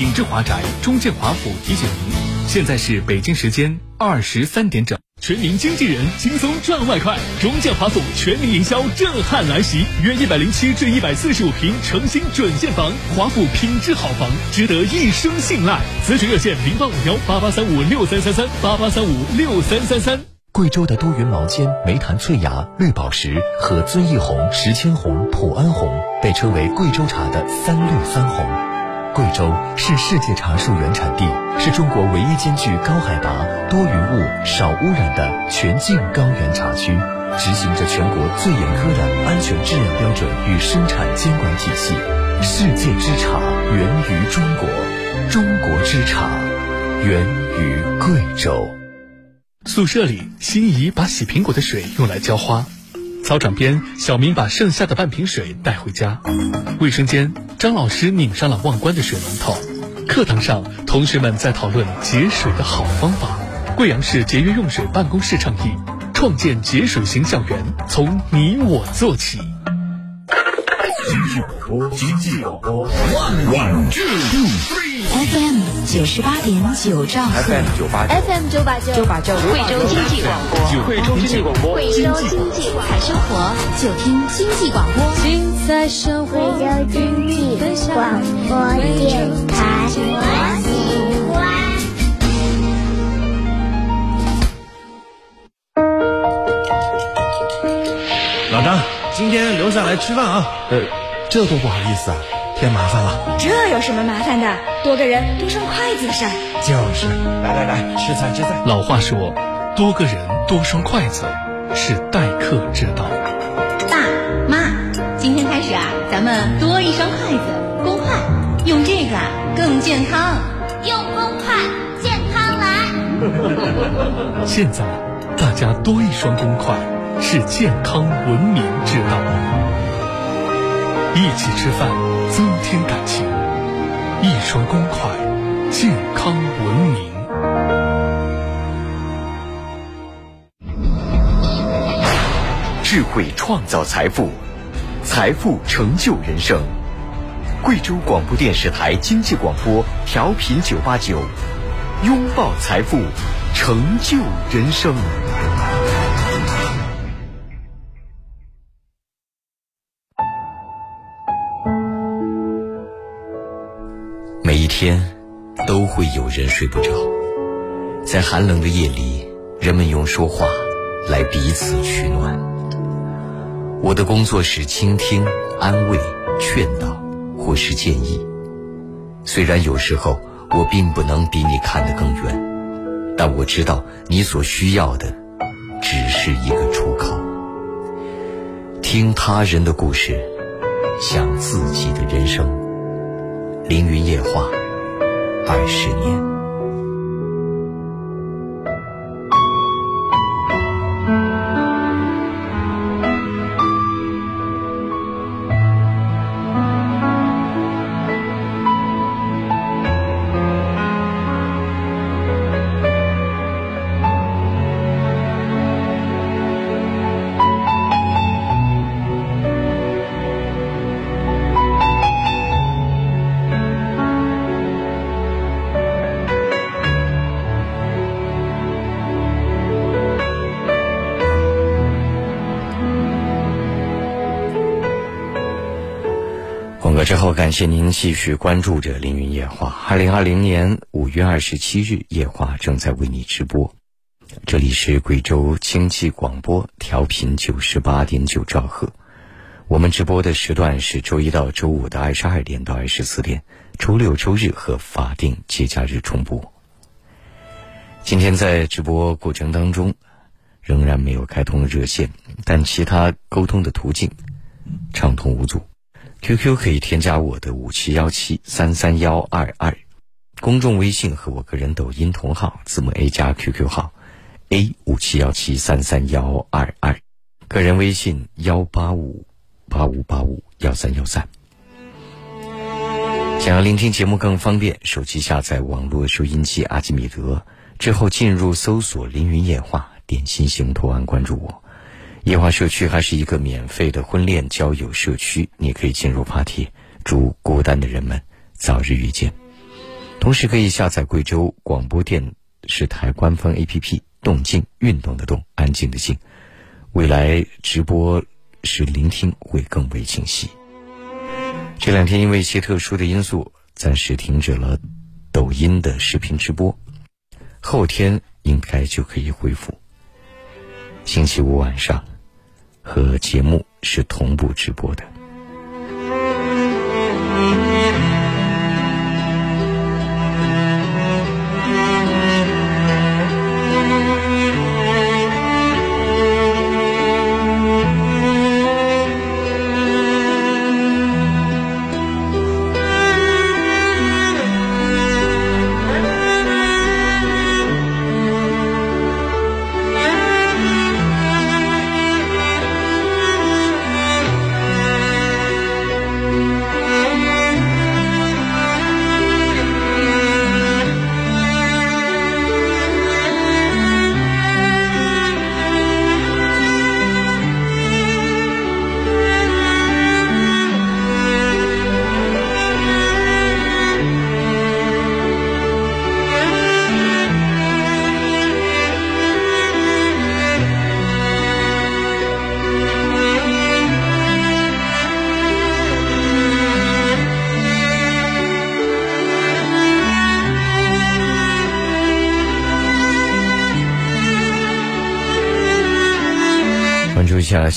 品质华宅中建华府提醒您，现在是北京时间二十三点整。全民经纪人，轻松赚外快。中建华府全民营销震撼来袭，约一百零七至一百四十五平诚心准现房，华府品质好房，值得一生信赖。咨询热线零八五幺八八三五六三三三八八三五六三三三。贵州的多云毛尖、梅檀翠芽、绿宝石和遵义红、石千红、普安红被称为贵州茶的三绿三红。贵州是世界茶树原产地，是中国唯一兼具高海拔、多云雾、少污染的全境高原茶区，执行着全国最严苛的安全质量标准与生产监管体系。世界之茶源于中国，中国之茶源于贵州。宿舍里，心仪把洗苹果的水用来浇花；操场边，小明把剩下的半瓶水带回家；卫生间，张老师拧上了忘关的水龙头；课堂上，同学们在讨论节水的好方法。贵阳市节约用水办公室倡议，创建节水型校园，从你我做起。经济广播，经济广播，one one two three。九十八点九兆赫。FM 九八九。FM 九八九。九八九。贵州经济广播，贵州经济广播，贵州经济广播。生活就听经济广播。精彩生活，贵州经济广播。电台，我喜欢。老张，今天留下来吃饭啊。呃，这多不好意思啊，添麻烦了。这有什么麻烦的？多个人多双筷子的事儿。就是，来来来，吃菜吃菜。老话说，多个人多双筷子是待客之道。爸妈，今天开始啊，咱们多一双筷子，公筷，用这个啊更健康。用公筷，健康来。现在，大家多一双公筷是健康文明之道。一起吃饭，增添感情。一双公筷，健康文明。智慧创造财富，财富成就人生。贵州广播电视台经济广播调频九八九，拥抱财富，成就人生。天都会有人睡不着，在寒冷的夜里，人们用说话来彼此取暖。我的工作是倾听、安慰、劝导或是建议。虽然有时候我并不能比你看得更远，但我知道你所需要的只是一个出口。听他人的故事，想自己的人生。凌云夜话，二十年。谢您继续关注着《凌云夜话》。二零二零年五月二十七日，夜话正在为你直播。这里是贵州经济广播，调频九十八点九兆赫。我们直播的时段是周一到周五的二十二点到二十四点，周六、周日和法定节假日重播。今天在直播过程当中，仍然没有开通热线，但其他沟通的途径畅通无阻。QQ 可以添加我的五七幺七三三幺二二，公众微信和我个人抖音同号字母 A 加 QQ 号 A 五七幺七三三幺二二，个人微信幺八五八五八五幺三幺三。想要聆听节目更方便，手机下载网络收音机阿基米德之后，进入搜索“凌云夜话”，点心形图案关注我。夜话社区还是一个免费的婚恋交友社区，你可以进入发帖，祝孤单的人们早日遇见。同时可以下载贵州广播电视台官方 APP“ 动静运动的动，安静的静”。未来直播时聆听会更为清晰。这两天因为一些特殊的因素，暂时停止了抖音的视频直播，后天应该就可以恢复。星期五晚上和节目是同步直播的。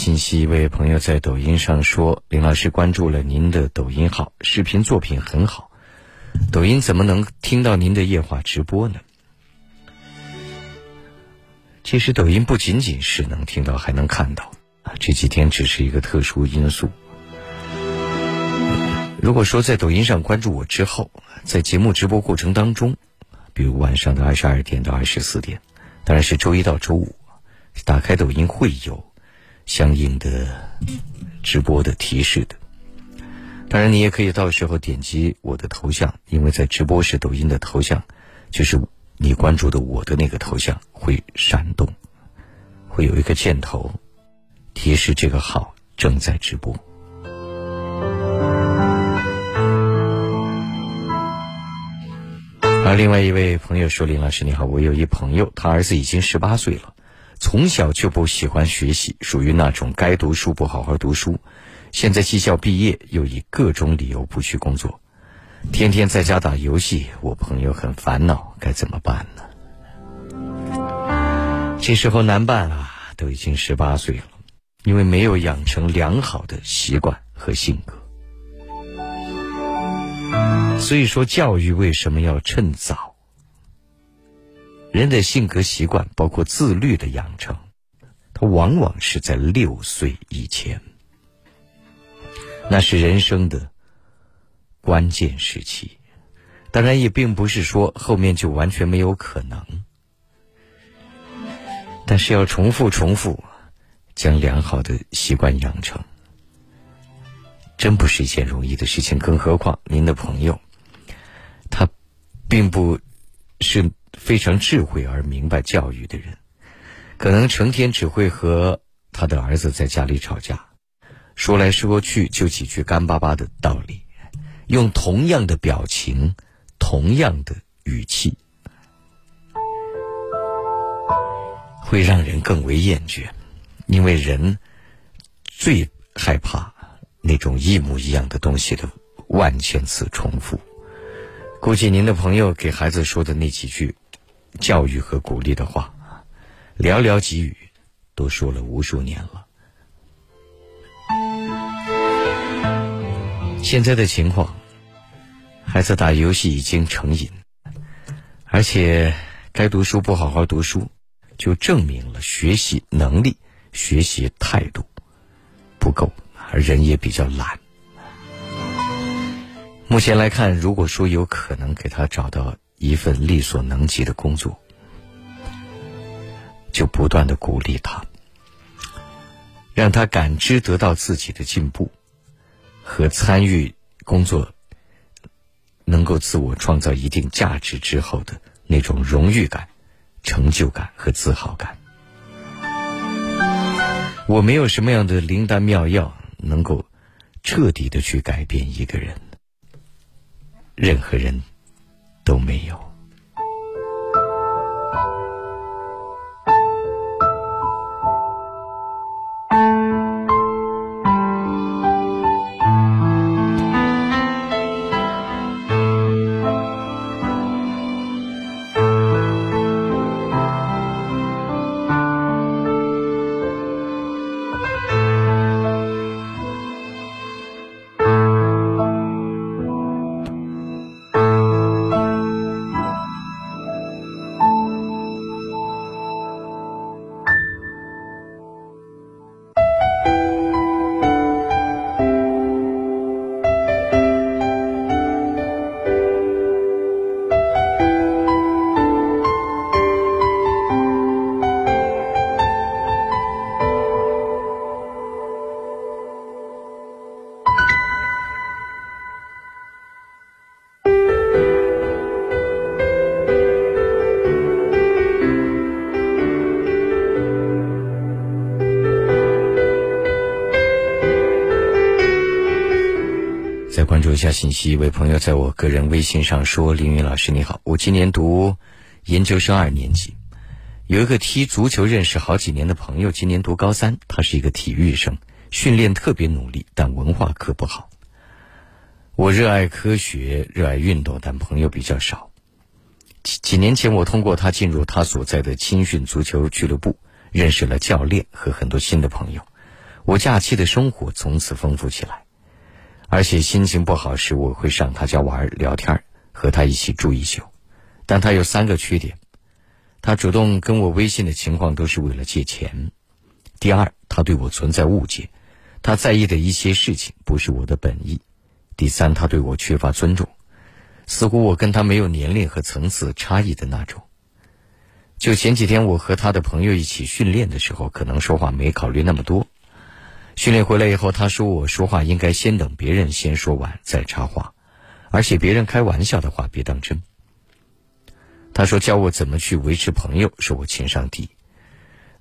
信息，一位朋友在抖音上说：“林老师关注了您的抖音号，视频作品很好。抖音怎么能听到您的夜话直播呢？”其实抖音不仅仅是能听到，还能看到啊。这几天只是一个特殊因素。如果说在抖音上关注我之后，在节目直播过程当中，比如晚上的二十二点到二十四点，当然是周一到周五，打开抖音会有。相应的直播的提示的，当然你也可以到时候点击我的头像，因为在直播时抖音的头像就是你关注的我的那个头像会闪动，会有一个箭头提示这个号正在直播。而另外一位朋友说：“林老师你好，我有一朋友，他儿子已经十八岁了。”从小就不喜欢学习，属于那种该读书不好好读书。现在技校毕业，又以各种理由不去工作，天天在家打游戏。我朋友很烦恼，该怎么办呢？这时候难办啊，都已经十八岁了，因为没有养成良好的习惯和性格。所以说，教育为什么要趁早？人的性格习惯，包括自律的养成，它往往是在六岁以前，那是人生的关键时期。当然，也并不是说后面就完全没有可能，但是要重复、重复，将良好的习惯养成，真不是一件容易的事情。更何况您的朋友，他并不是。非常智慧而明白教育的人，可能成天只会和他的儿子在家里吵架，说来说去就几句干巴巴的道理，用同样的表情、同样的语气，会让人更为厌倦，因为人最害怕那种一模一样的东西的万千次重复。估计您的朋友给孩子说的那几句。教育和鼓励的话，寥寥几语，都说了无数年了。现在的情况，孩子打游戏已经成瘾，而且该读书不好好读书，就证明了学习能力、学习态度不够，而人也比较懒。目前来看，如果说有可能给他找到。一份力所能及的工作，就不断的鼓励他，让他感知得到自己的进步和参与工作，能够自我创造一定价值之后的那种荣誉感、成就感和自豪感。我没有什么样的灵丹妙药能够彻底的去改变一个人。任何人都没有。下信息，一位朋友在我个人微信上说：“凌云老师你好，我今年读研究生二年级，有一个踢足球认识好几年的朋友，今年读高三，他是一个体育生，训练特别努力，但文化课不好。我热爱科学，热爱运动，但朋友比较少。几几年前，我通过他进入他所在的青训足球俱乐部，认识了教练和很多新的朋友，我假期的生活从此丰富起来。”而且心情不好时，我会上他家玩聊天，和他一起住一宿。但他有三个缺点：他主动跟我微信的情况都是为了借钱；第二，他对我存在误解，他在意的一些事情不是我的本意；第三，他对我缺乏尊重，似乎我跟他没有年龄和层次差异的那种。就前几天我和他的朋友一起训练的时候，可能说话没考虑那么多。训练回来以后，他说我说话应该先等别人先说完再插话，而且别人开玩笑的话别当真。他说教我怎么去维持朋友，说我情商低。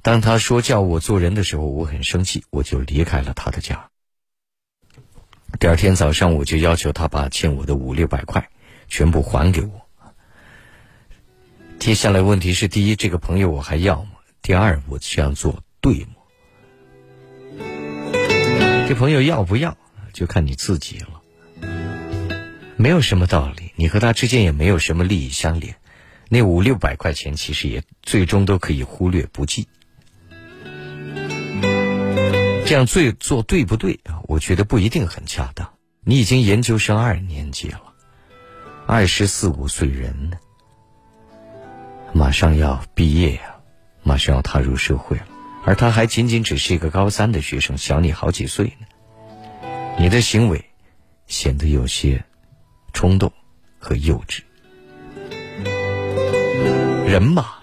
当他说教我做人的时候，我很生气，我就离开了他的家。第二天早上，我就要求他把欠我的五六百块全部还给我。接下来问题是：第一，这个朋友我还要吗？第二，我这样做对吗？这朋友要不要，就看你自己了。没有什么道理，你和他之间也没有什么利益相连，那五六百块钱其实也最终都可以忽略不计。这样最做对不对啊？我觉得不一定很恰当。你已经研究生二年级了，二十四五岁人呢，马上要毕业呀，马上要踏入社会了。而他还仅仅只是一个高三的学生，小你好几岁呢。你的行为显得有些冲动和幼稚。人嘛，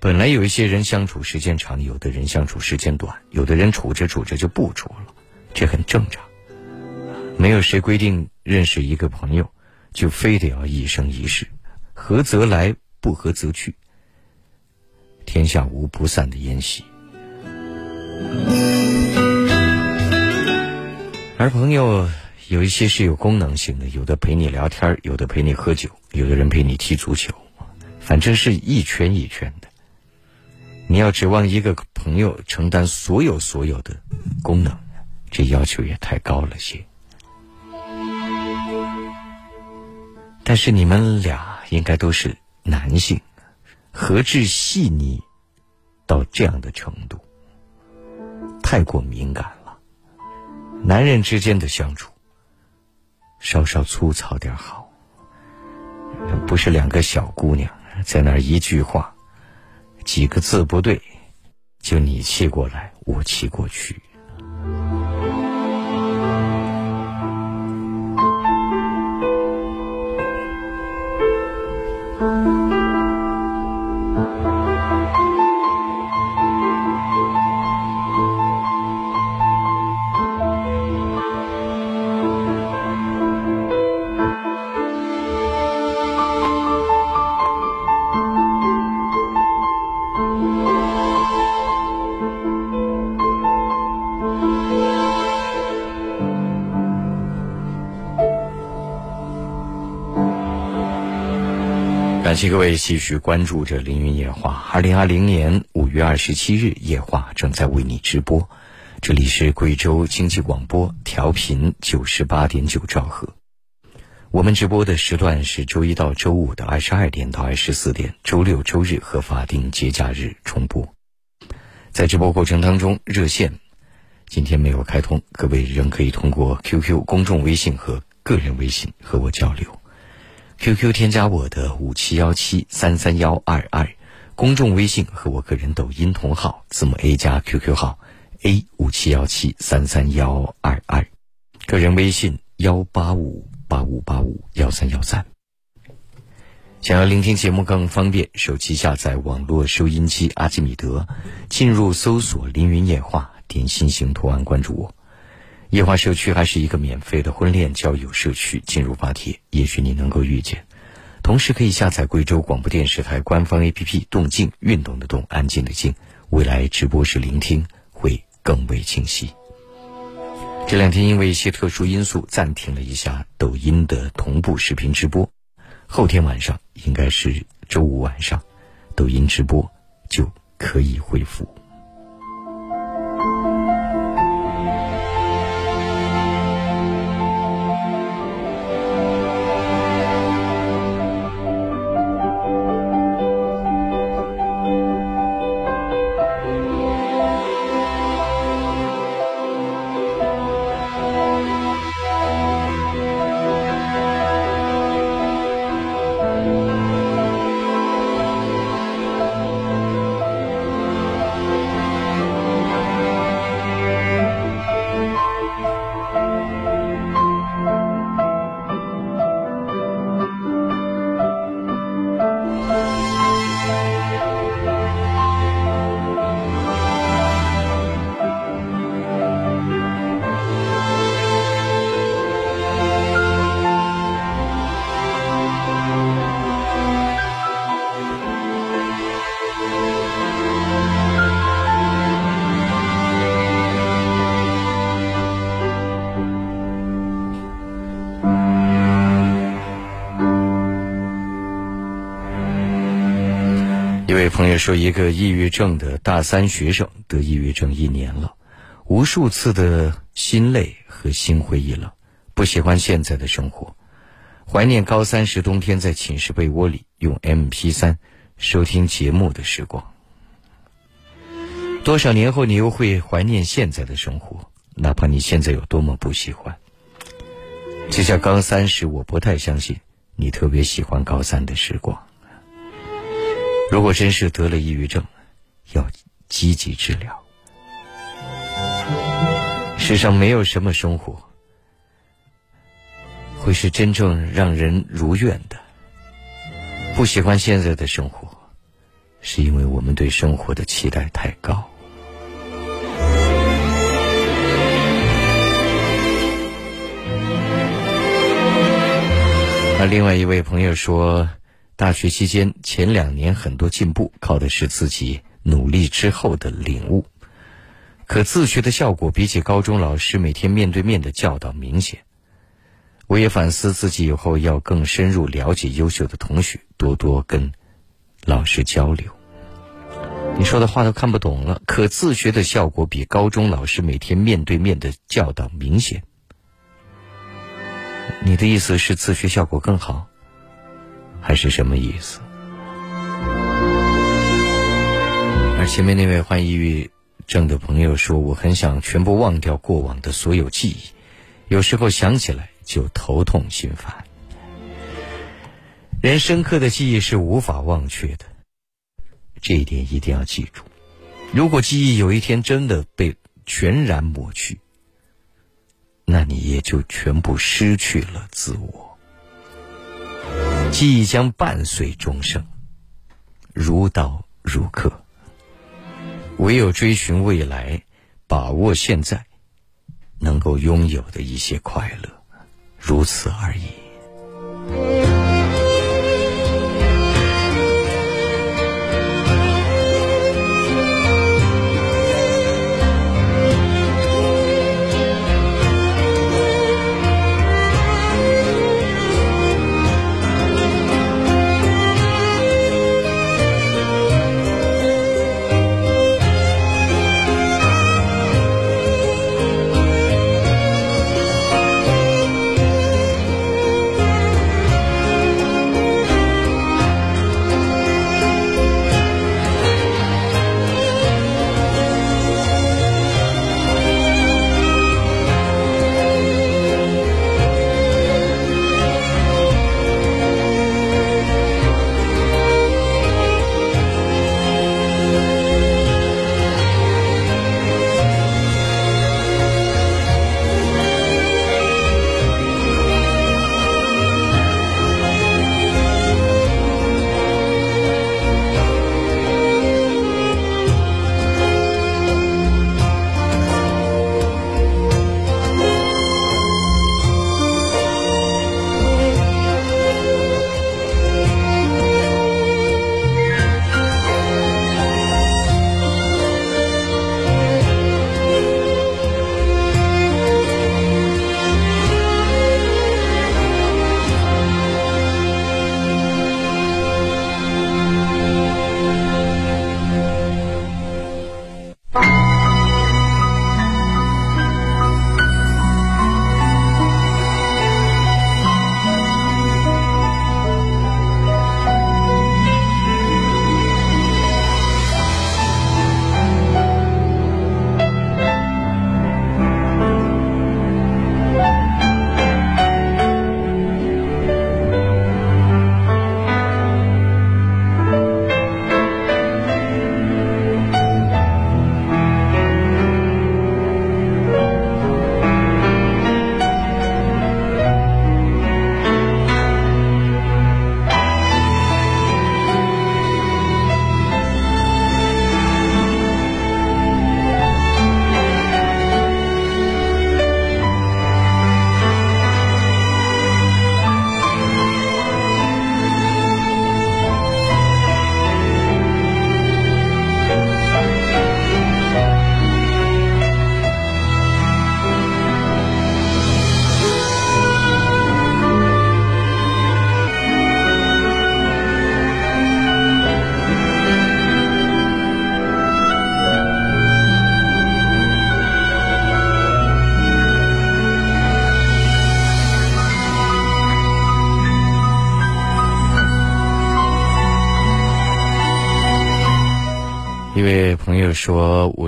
本来有一些人相处时间长，有的人相处时间短，有的人处着处着就不处了，这很正常。没有谁规定认识一个朋友就非得要一生一世，合则来，不合则去。天下无不散的宴席。而朋友有一些是有功能性的，有的陪你聊天，有的陪你喝酒，有的人陪你踢足球，反正是一圈一圈的。你要指望一个朋友承担所有所有的功能，这要求也太高了些。但是你们俩应该都是男性，何至细腻到这样的程度？太过敏感了，男人之间的相处，稍稍粗糙点好。不是两个小姑娘在那儿一句话，几个字不对，就你气过来，我气过去。谢各位继续关注着凌云夜话。二零二零年五月二十七日，夜话正在为你直播。这里是贵州经济广播，调频九十八点九兆赫。我们直播的时段是周一到周五的二十二点到二十四点，周六、周日和法定节假日重播。在直播过程当中，热线今天没有开通，各位仍可以通过 QQ 公众微信和个人微信和我交流。QQ 添加我的五七幺七三三幺二二，公众微信和我个人抖音同号字母 A 加 QQ 号 A 五七幺七三三幺二二，个人微信幺八五八五八五幺三幺三。想要聆听节目更方便，手机下载网络收音机阿基米德，进入搜索“凌云夜话”，点心形图案关注我。夜话社区还是一个免费的婚恋交友社区，进入发帖，也许你能够遇见。同时可以下载贵州广播电视台官方 APP“ 动静”，运动的动，安静的静。未来直播时聆听会更为清晰。这两天因为一些特殊因素，暂停了一下抖音的同步视频直播。后天晚上应该是周五晚上，抖音直播就可以恢复。位朋友说，一个抑郁症的大三学生得抑郁症一年了，无数次的心累和心灰意冷，不喜欢现在的生活，怀念高三时冬天在寝室被窝里用 MP3 收听节目的时光。多少年后，你又会怀念现在的生活，哪怕你现在有多么不喜欢。就像高三时，我不太相信你特别喜欢高三的时光。如果真是得了抑郁症，要积极治疗。世上没有什么生活会是真正让人如愿的。不喜欢现在的生活，是因为我们对生活的期待太高。而另外一位朋友说。大学期间前两年很多进步，靠的是自己努力之后的领悟。可自学的效果比起高中老师每天面对面的教导明显。我也反思自己以后要更深入了解优秀的同学，多多跟老师交流。你说的话都看不懂了。可自学的效果比高中老师每天面对面的教导明显。你的意思是自学效果更好？还是什么意思？而前面那位患抑郁症的朋友说：“我很想全部忘掉过往的所有记忆，有时候想起来就头痛心烦。人深刻的记忆是无法忘却的，这一点一定要记住。如果记忆有一天真的被全然抹去，那你也就全部失去了自我。”记忆将伴随终生，如刀如刻。唯有追寻未来，把握现在，能够拥有的一些快乐，如此而已。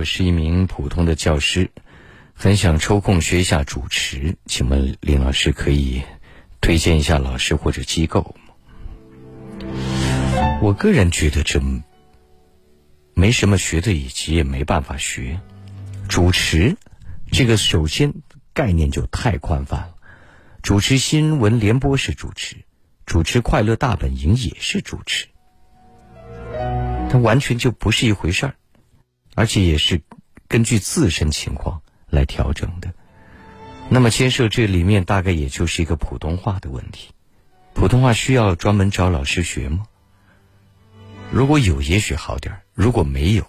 是一名普通的教师，很想抽空学一下主持，请问林老师可以推荐一下老师或者机构吗？”我个人觉得这没什么学的，以及也没办法学。主持这个首先概念就太宽泛了，主持新闻联播是主持，主持快乐大本营也是主持。它完全就不是一回事儿，而且也是根据自身情况来调整的。那么牵涉这里面大概也就是一个普通话的问题。普通话需要专门找老师学吗？如果有，也许好点；如果没有，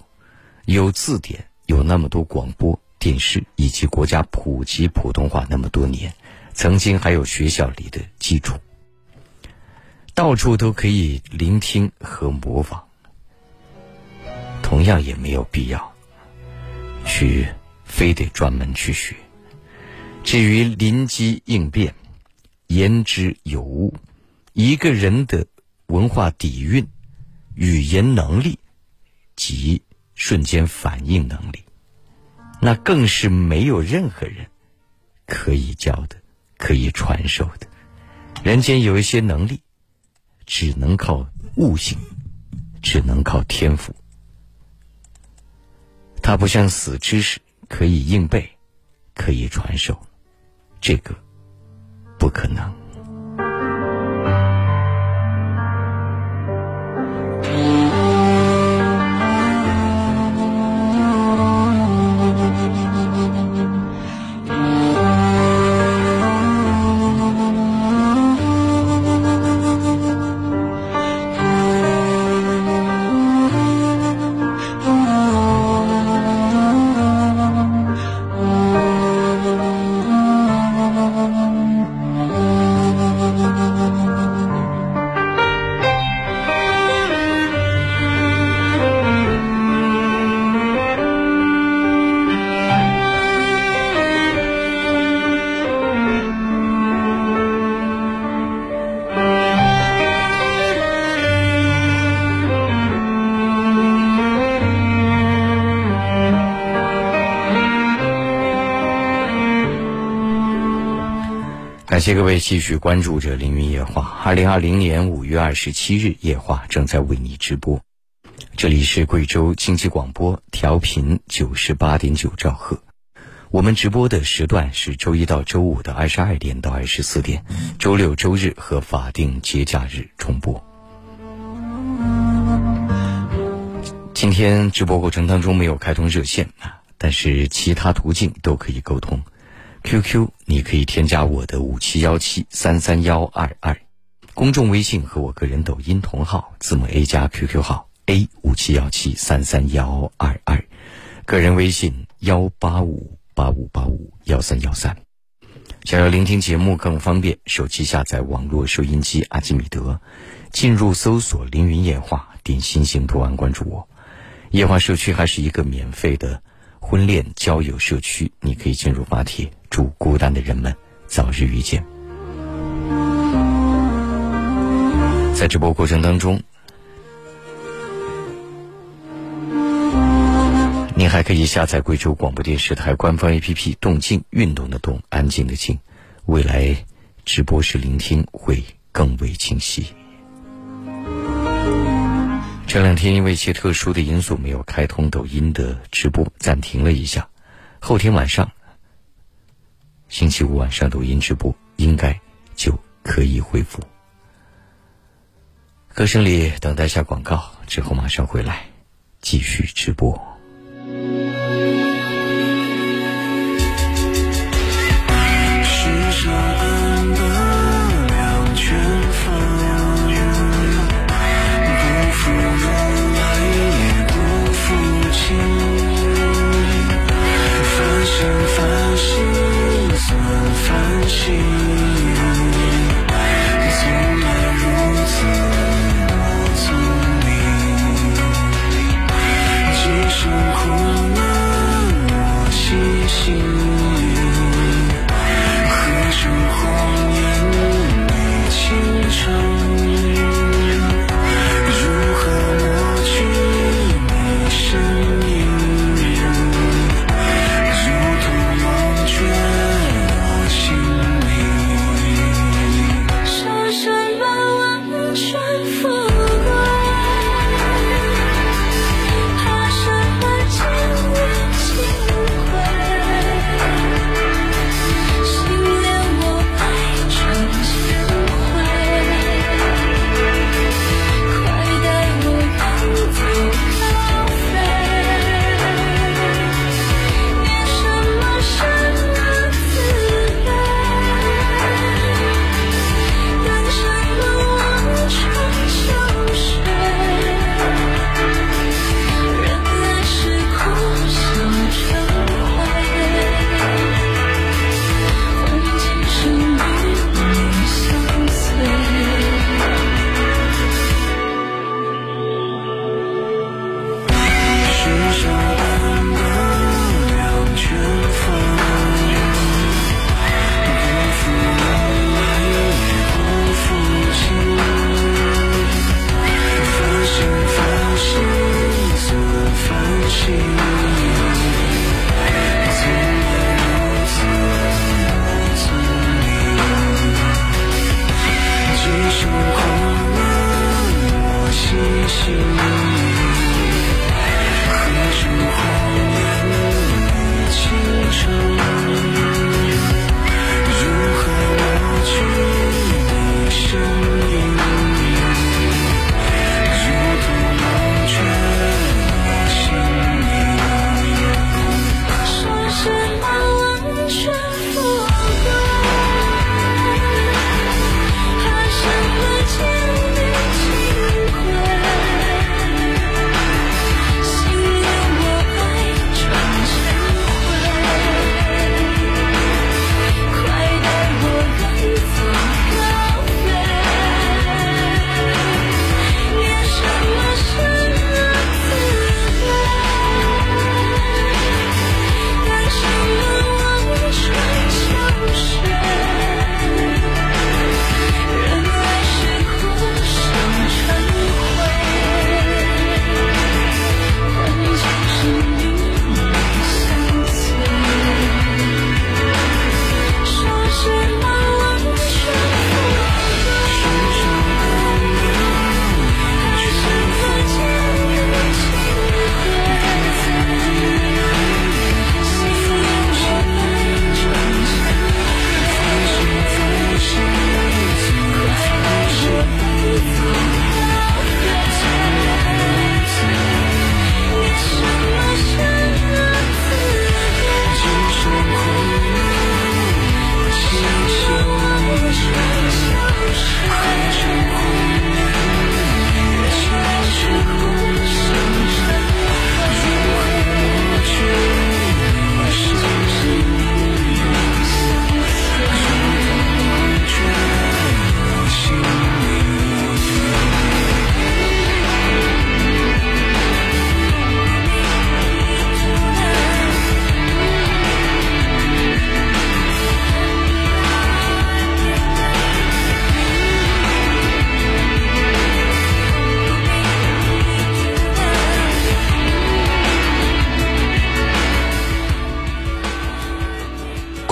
有字典，有那么多广播电视以及国家普及普通话那么多年，曾经还有学校里的基础，到处都可以聆听和模仿。同样也没有必要去非得专门去学。至于临机应变、言之有物，一个人的文化底蕴、语言能力及瞬间反应能力，那更是没有任何人可以教的、可以传授的。人间有一些能力，只能靠悟性，只能靠天赋。它不像死知识，可以硬背，可以传授，这个不可能。位继续关注着《凌云夜话》。二零二零年五月二十七日，夜话正在为你直播。这里是贵州经济广播，调频九十八点九兆赫。我们直播的时段是周一到周五的二十二点到二十四点，周六、周日和法定节假日重播。今天直播过程当中没有开通热线啊，但是其他途径都可以沟通。QQ，你可以添加我的五七幺七三三幺二二，公众微信和我个人抖音同号，字母 A 加 QQ 号 A 五七幺七三三幺二二，个人微信幺八五八五八五幺三幺三。想要聆听节目更方便，手机下载网络收音机阿基米德，进入搜索“凌云夜话”，点心形图案关注我。夜话社区还是一个免费的婚恋交友社区，你可以进入发帖。祝孤单的人们早日遇见。在直播过程当中，您还可以下载贵州广播电视台官方 APP“ 动静运动的动，安静的静”，未来直播时聆听会更为清晰。这两天因为一些特殊的因素，没有开通抖音的直播，暂停了一下。后天晚上。星期五晚上抖音直播应该就可以恢复。歌声里等待下广告，之后马上回来继续直播。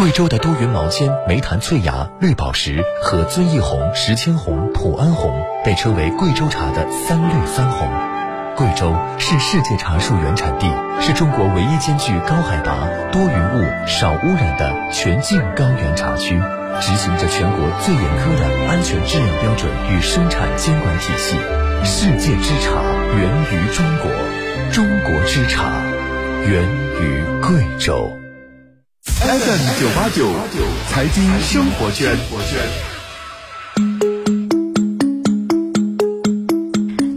贵州的多云毛尖、梅潭翠芽、绿宝石和遵义红、石阡红、普安红被称为贵州茶的“三绿三红”。贵州是世界茶树原产地，是中国唯一兼具高海拔、多云雾、少污染的全境高原茶区，执行着全国最严苛的安全质量标准与生产监管体系。世界之茶源于中国，中国之茶源于贵州。FM 九八九财经生活圈。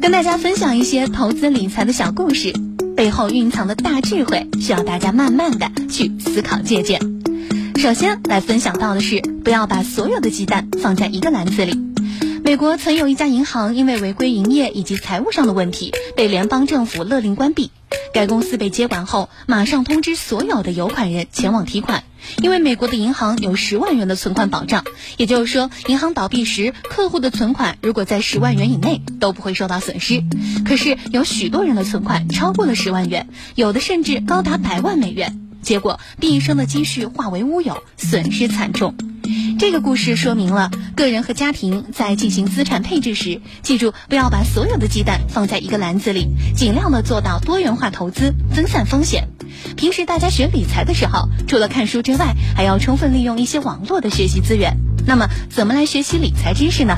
跟大家分享一些投资理财的小故事，背后蕴藏的大智慧，需要大家慢慢的去思考借鉴。首先来分享到的是，不要把所有的鸡蛋放在一个篮子里。美国曾有一家银行因为违规营业以及财务上的问题，被联邦政府勒令关闭。该公司被接管后，马上通知所有的有款人前往提款，因为美国的银行有十万元的存款保障，也就是说，银行倒闭时，客户的存款如果在十万元以内都不会受到损失。可是有许多人的存款超过了十万元，有的甚至高达百万美元，结果毕生的积蓄化为乌有，损失惨重。这个故事说明了，个人和家庭在进行资产配置时，记住不要把所有的鸡蛋放在一个篮子里，尽量的做到多元化投资，分散风险。平时大家学理财的时候，除了看书之外，还要充分利用一些网络的学习资源。那么，怎么来学习理财知识呢？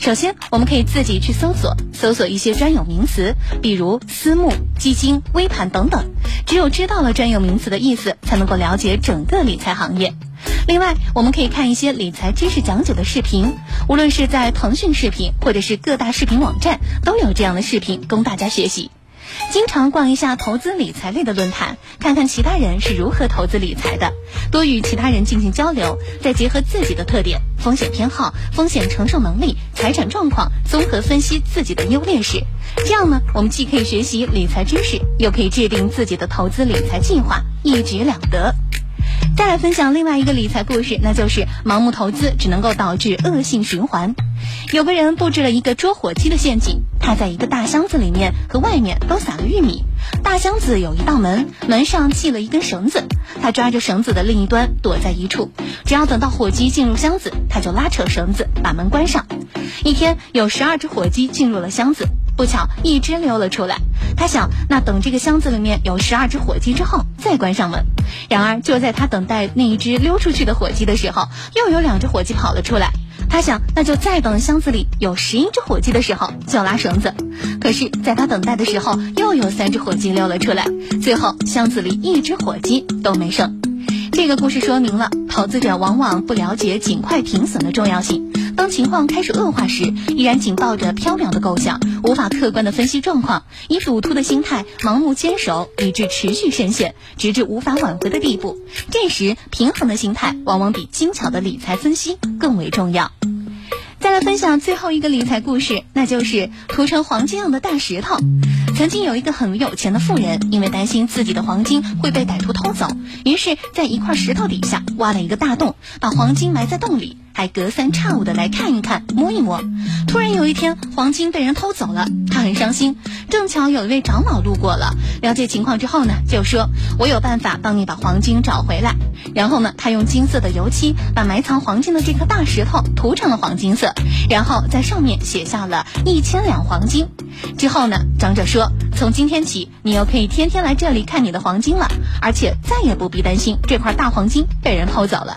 首先，我们可以自己去搜索，搜索一些专有名词，比如私募、基金、微盘等等。只有知道了专有名词的意思，才能够了解整个理财行业。另外，我们可以看一些理财知识讲解的视频，无论是在腾讯视频或者是各大视频网站，都有这样的视频供大家学习。经常逛一下投资理财类的论坛，看看其他人是如何投资理财的，多与其他人进行交流，再结合自己的特点、风险偏好、风险承受能力、财产状况，综合分析自己的优劣势。这样呢，我们既可以学习理财知识，又可以制定自己的投资理财计划，一举两得。再来分享另外一个理财故事，那就是盲目投资只能够导致恶性循环。有个人布置了一个捉火鸡的陷阱，他在一个大箱子里面和外面都撒了玉米。大箱子有一道门，门上系了一根绳子，他抓着绳子的另一端躲在一处，只要等到火鸡进入箱子，他就拉扯绳子把门关上。一天，有十二只火鸡进入了箱子，不巧一只溜了出来。他想，那等这个箱子里面有十二只火鸡之后再关上门。然而就在他等待那一只溜出去的火鸡的时候，又有两只火鸡跑了出来。他想，那就再等箱子里有十一只火鸡的时候就拉绳子。可是，在他等待的时候，又有三只火鸡溜了出来。最后，箱子里一只火鸡都没剩。这个故事说明了，投资者往往不了解尽快停损的重要性。当情况开始恶化时，依然紧抱着缥缈的构想，无法客观的分析状况，以赌徒的心态盲目坚守，以致持续深陷，直至无法挽回的地步。这时，平衡的心态往往比精巧的理财分析更为重要。再来分享最后一个理财故事，那就是涂成黄金样的大石头。曾经有一个很有钱的富人，因为担心自己的黄金会被歹徒偷走，于是，在一块石头底下挖了一个大洞，把黄金埋在洞里。还隔三差五的来看一看、摸一摸。突然有一天，黄金被人偷走了，他很伤心。正巧有一位长老路过了，了解情况之后呢，就说：“我有办法帮你把黄金找回来。”然后呢，他用金色的油漆把埋藏黄金的这颗大石头涂成了黄金色，然后在上面写下了一千两黄金。之后呢，长者说：“从今天起，你又可以天天来这里看你的黄金了，而且再也不必担心这块大黄金被人偷走了。”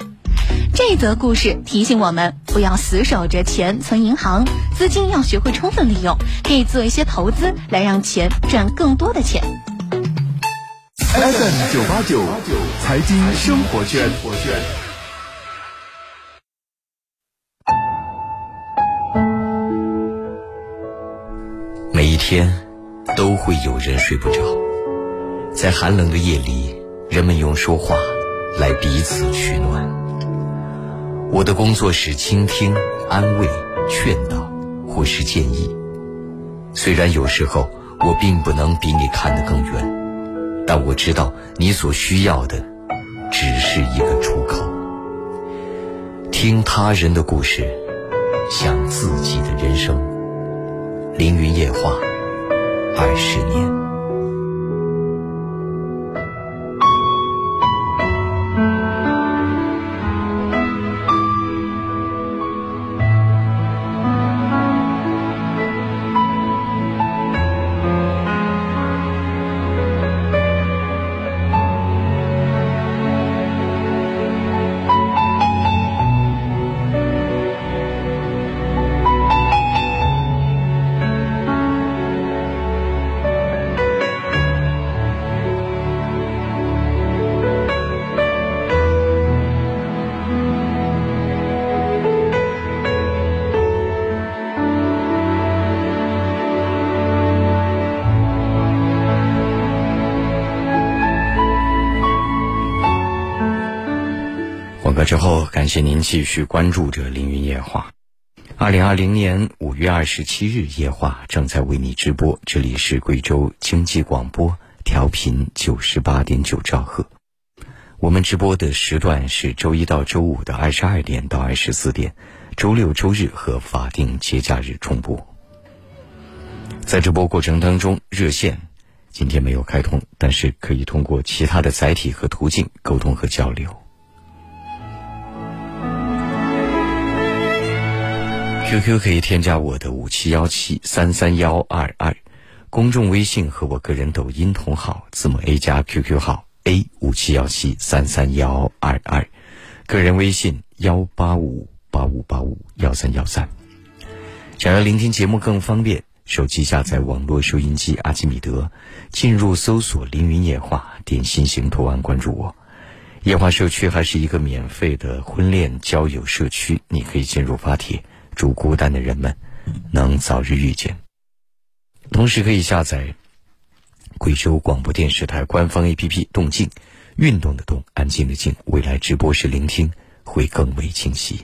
这则故事提醒我们，不要死守着钱存银行，资金要学会充分利用，可以做一些投资，来让钱赚更多的钱。FM 九八九财经生活圈。每一天都会有人睡不着，在寒冷的夜里，人们用说话来彼此取暖。我的工作是倾听、安慰、劝导，或是建议。虽然有时候我并不能比你看得更远，但我知道你所需要的只是一个出口。听他人的故事，想自己的人生。凌云夜话，二十年。感谢您继续关注着凌云夜话。二零二零年五月二十七日，夜话正在为你直播。这里是贵州经济广播，调频九十八点九兆赫。我们直播的时段是周一到周五的二十二点到二十四点，周六、周日和法定节假日重播。在直播过程当中，热线今天没有开通，但是可以通过其他的载体和途径沟通和交流。QQ 可以添加我的五七幺七三三幺二二，公众微信和我个人抖音同号，字母 A 加 QQ 号 A 五七幺七三三幺二二，个人微信幺八五八五八五幺三幺三。想要聆听节目更方便，手机下载网络收音机阿基米德，进入搜索“凌云夜话”，点心形图案关注我。夜话社区还是一个免费的婚恋交友社区，你可以进入发帖。祝孤单的人们能早日遇见。同时可以下载贵州广播电视台官方 APP“ 动静”，运动的动，安静的静。未来直播时聆听会更为清晰。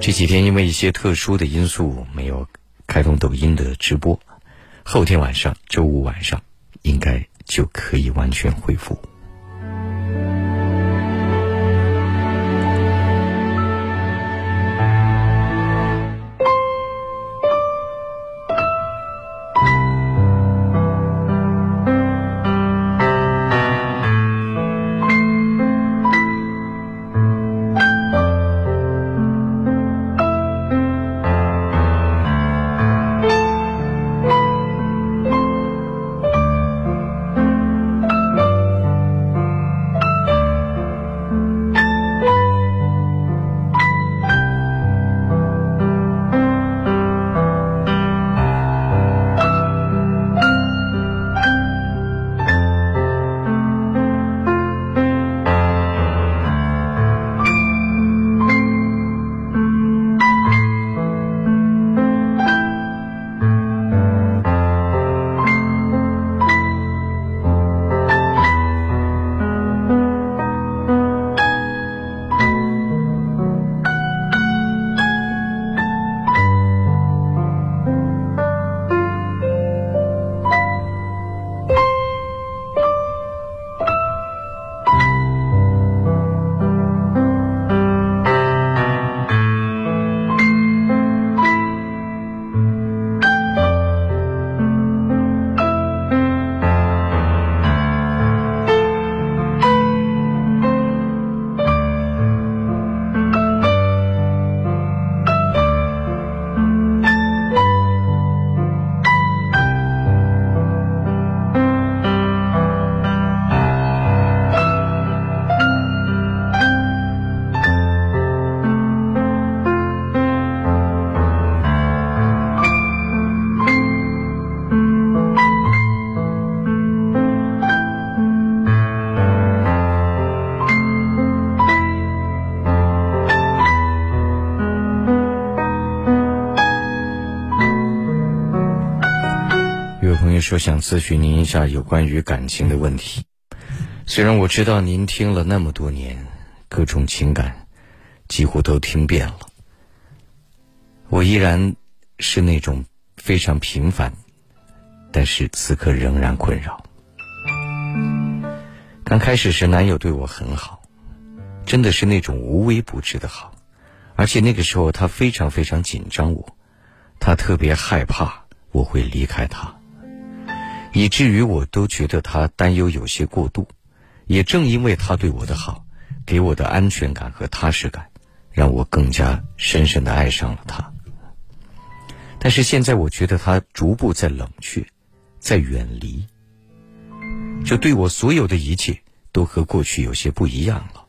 这几天因为一些特殊的因素没有开通抖音的直播，后天晚上，周五晚上应该就可以完全恢复。说想咨询您一下有关于感情的问题。虽然我知道您听了那么多年，各种情感几乎都听遍了，我依然是那种非常平凡，但是此刻仍然困扰。刚开始时，男友对我很好，真的是那种无微不至的好，而且那个时候他非常非常紧张我，他特别害怕我会离开他，以至于我都觉得他担忧有些过度。也正因为他对我的好，给我的安全感和踏实感，让我更加深深的爱上了他。但是现在我觉得他逐步在冷却，在远离。就对我所有的一切都和过去有些不一样了。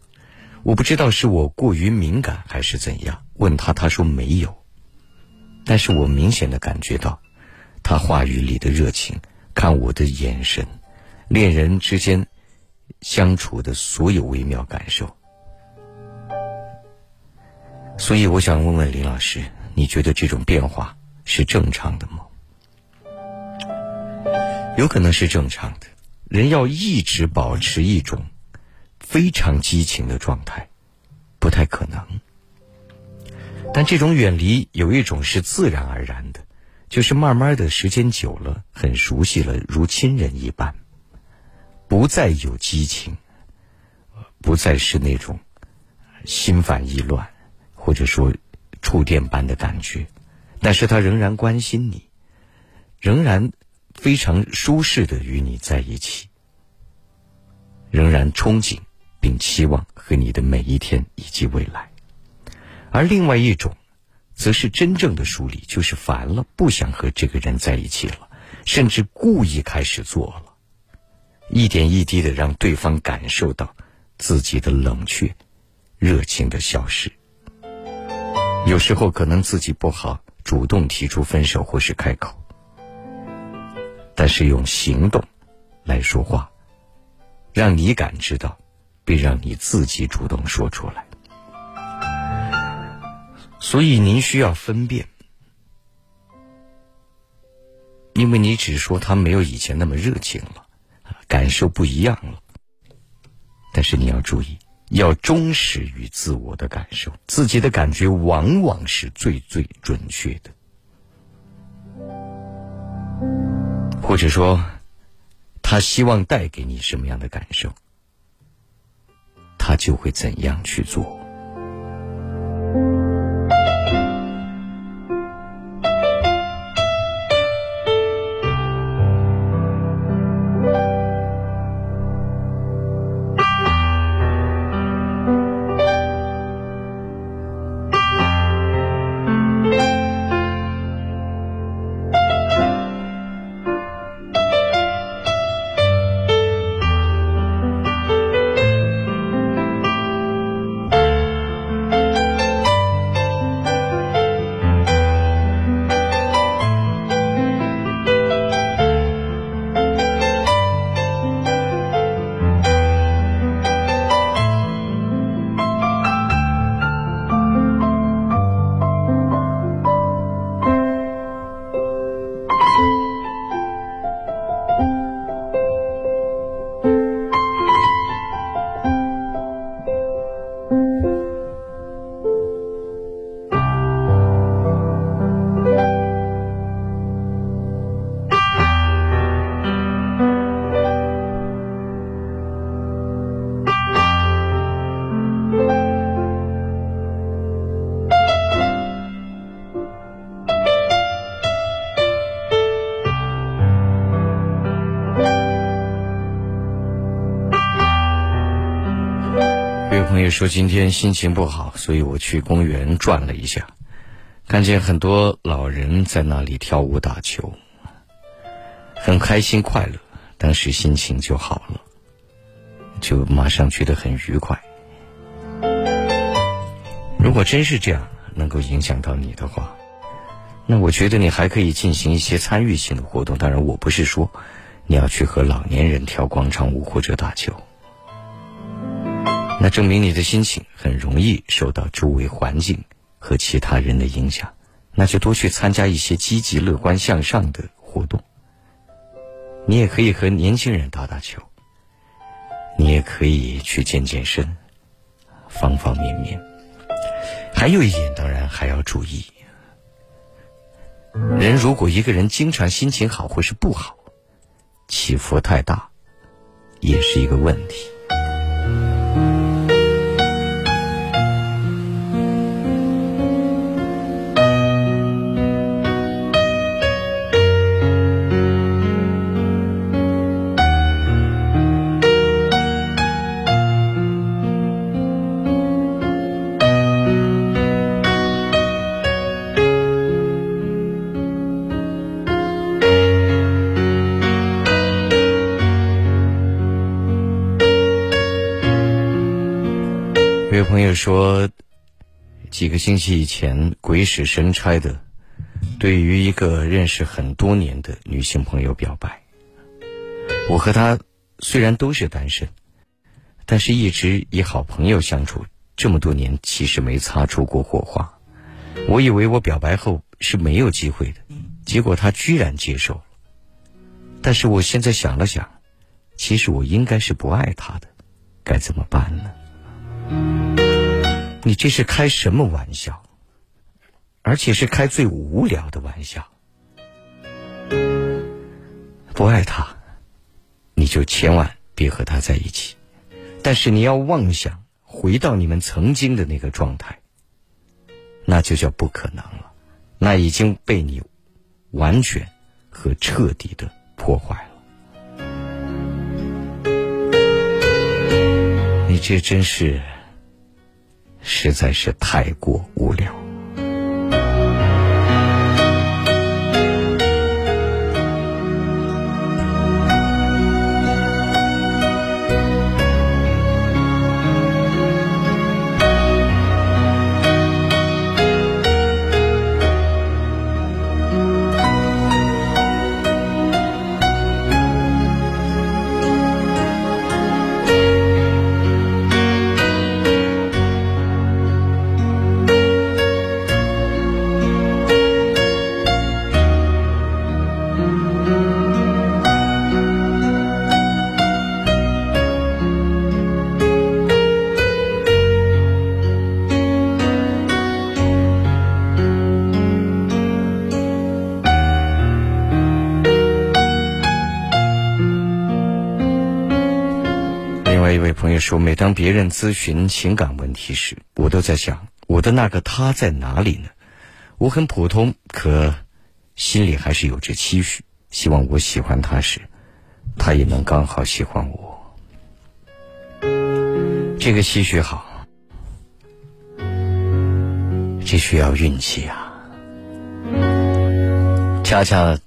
我不知道是我过于敏感还是怎样。问他，他说没有。但是我明显的感觉到，他话语里的热情，看我的眼神，恋人之间相处的所有微妙感受。所以我想问问林老师，你觉得这种变化是正常的吗？有可能是正常的。人要一直保持一种非常激情的状态，不太可能。但这种远离有一种是自然而然的，就是慢慢的时间久了，很熟悉了，如亲人一般，不再有激情，不再是那种心烦意乱，或者说触电般的感觉，但是他仍然关心你，仍然。非常舒适的与你在一起，仍然憧憬并期望和你的每一天以及未来，而另外一种，则是真正的疏离，就是烦了，不想和这个人在一起了，甚至故意开始做了，一点一滴的让对方感受到自己的冷却，热情的消失。有时候可能自己不好主动提出分手或是开口。但是用行动来说话，让你感知到，并让你自己主动说出来。所以您需要分辨，因为你只说他没有以前那么热情了，感受不一样了。但是你要注意，要忠实于自我的感受，自己的感觉往往是最最准确的。或者说，他希望带给你什么样的感受，他就会怎样去做。说今天心情不好，所以我去公园转了一下，看见很多老人在那里跳舞打球，很开心快乐，当时心情就好了，就马上觉得很愉快。如果真是这样能够影响到你的话，那我觉得你还可以进行一些参与性的活动。当然，我不是说你要去和老年人跳广场舞或者打球。那证明你的心情很容易受到周围环境和其他人的影响，那就多去参加一些积极、乐观、向上的活动，你也可以和年轻人打打球，你也可以去健健身，方方面面。还有一点，当然还要注意，人如果一个人经常心情好或是不好，起伏太大，也是一个问题。说，几个星期以前鬼使神差的，对于一个认识很多年的女性朋友表白。我和她虽然都是单身，但是一直以好朋友相处，这么多年其实没擦出过火花。我以为我表白后是没有机会的，结果她居然接受了。但是我现在想了想，其实我应该是不爱她的，该怎么办呢？你这是开什么玩笑？而且是开最无聊的玩笑。不爱他，你就千万别和他在一起。但是你要妄想回到你们曾经的那个状态，那就叫不可能了。那已经被你完全和彻底的破坏了。你这真是。实在是太过无聊。说，每当别人咨询情感问题时，我都在想，我的那个他在哪里呢？我很普通，可心里还是有着期许，希望我喜欢他时，他也能刚好喜欢我。这个期许好，这需要运气啊！恰恰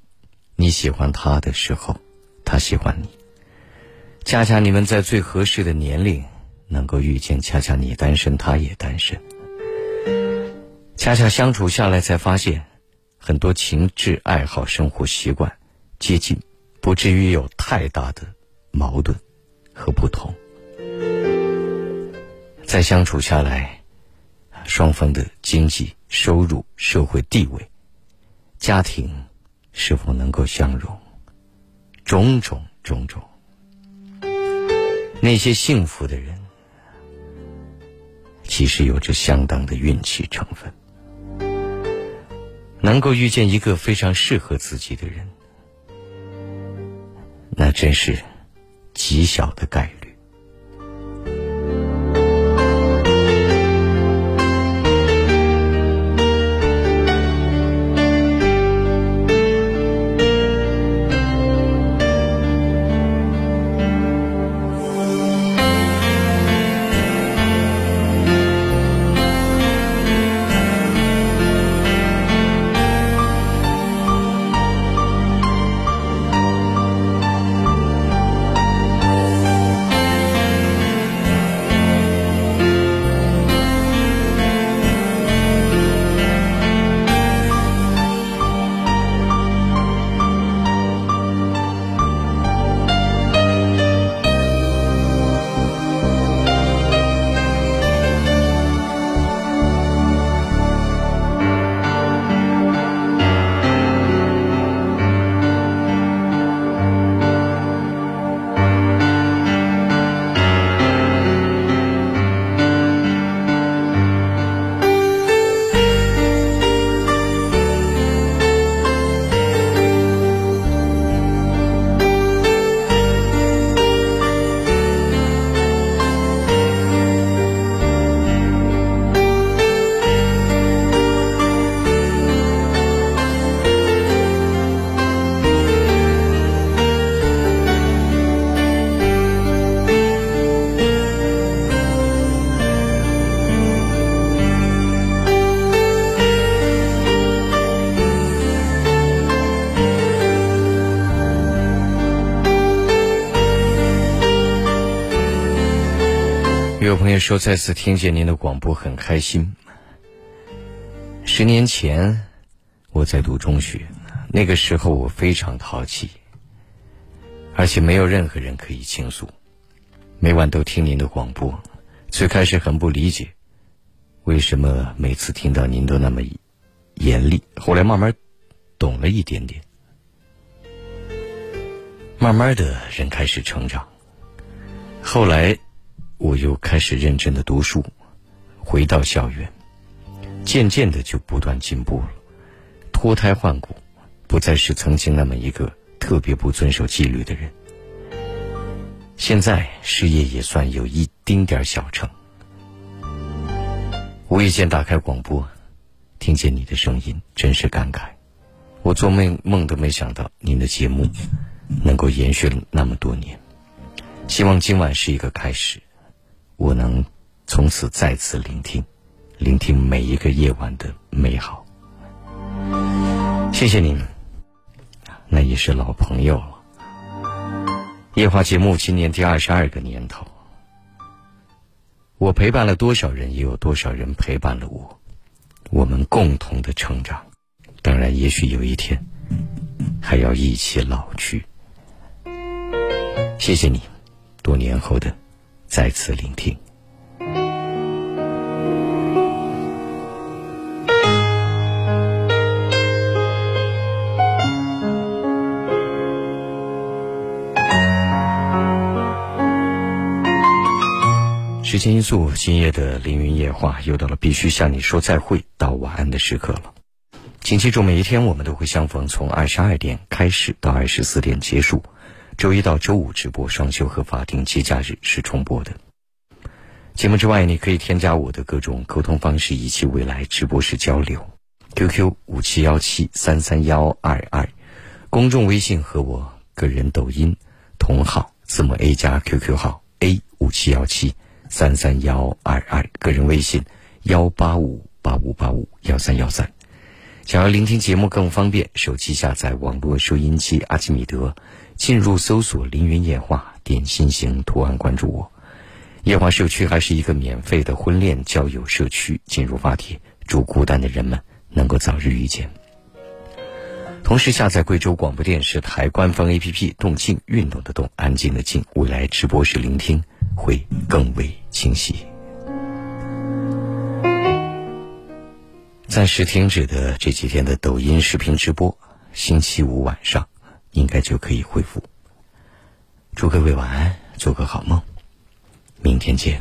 你喜欢他的时候，他喜欢你。恰恰你们在最合适的年龄能够遇见，恰恰你单身，他也单身。恰恰相处下来才发现，很多情志、爱好、生活习惯接近，不至于有太大的矛盾和不同。再相处下来，双方的经济收入、社会地位、家庭是否能够相容，种种种种。那些幸福的人，其实有着相当的运气成分。能够遇见一个非常适合自己的人，那真是极小的概率。说，再次听见您的广播很开心。十年前，我在读中学，那个时候我非常淘气，而且没有任何人可以倾诉。每晚都听您的广播，最开始很不理解，为什么每次听到您都那么严厉。后来慢慢懂了一点点，慢慢的人开始成长。后来。又开始认真的读书，回到校园，渐渐的就不断进步了，脱胎换骨，不再是曾经那么一个特别不遵守纪律的人。现在事业也算有一丁点小成。无意间打开广播，听见你的声音，真是感慨。我做梦梦都没想到，您的节目能够延续了那么多年。希望今晚是一个开始。我能从此再次聆听，聆听每一个夜晚的美好。谢谢您，那也是老朋友了。夜话节目今年第二十二个年头，我陪伴了多少人，也有多少人陪伴了我，我们共同的成长。当然，也许有一天还要一起老去。谢谢你，多年后的。再次聆听。时间因素，今夜的凌云夜话又到了必须向你说再会到晚安的时刻了。请记住，每一天我们都会相逢，从二十二点开始到二十四点结束。周一到周五直播，双休和法定节假日是重播的。节目之外，你可以添加我的各种沟通方式，以及未来直播时交流。QQ 五七幺七三三幺二二，公众微信和我个人抖音同号字母 A 加 QQ 号 A 五七幺七三三幺二二，个人微信幺八五八五八五幺三幺三。想要聆听节目更方便，手机下载网络收音机阿基米德。进入搜索“凌云夜话”，点心形图案关注我。夜话社区还是一个免费的婚恋交友社区，进入发帖，祝孤单的人们能够早日遇见。同时下载贵州广播电视台官方 APP“ 动静运动的动，安静的静”，未来直播时聆听会更为清晰。暂时停止的这几天的抖音视频直播，星期五晚上。应该就可以恢复。祝各位晚安，做个好梦，明天见。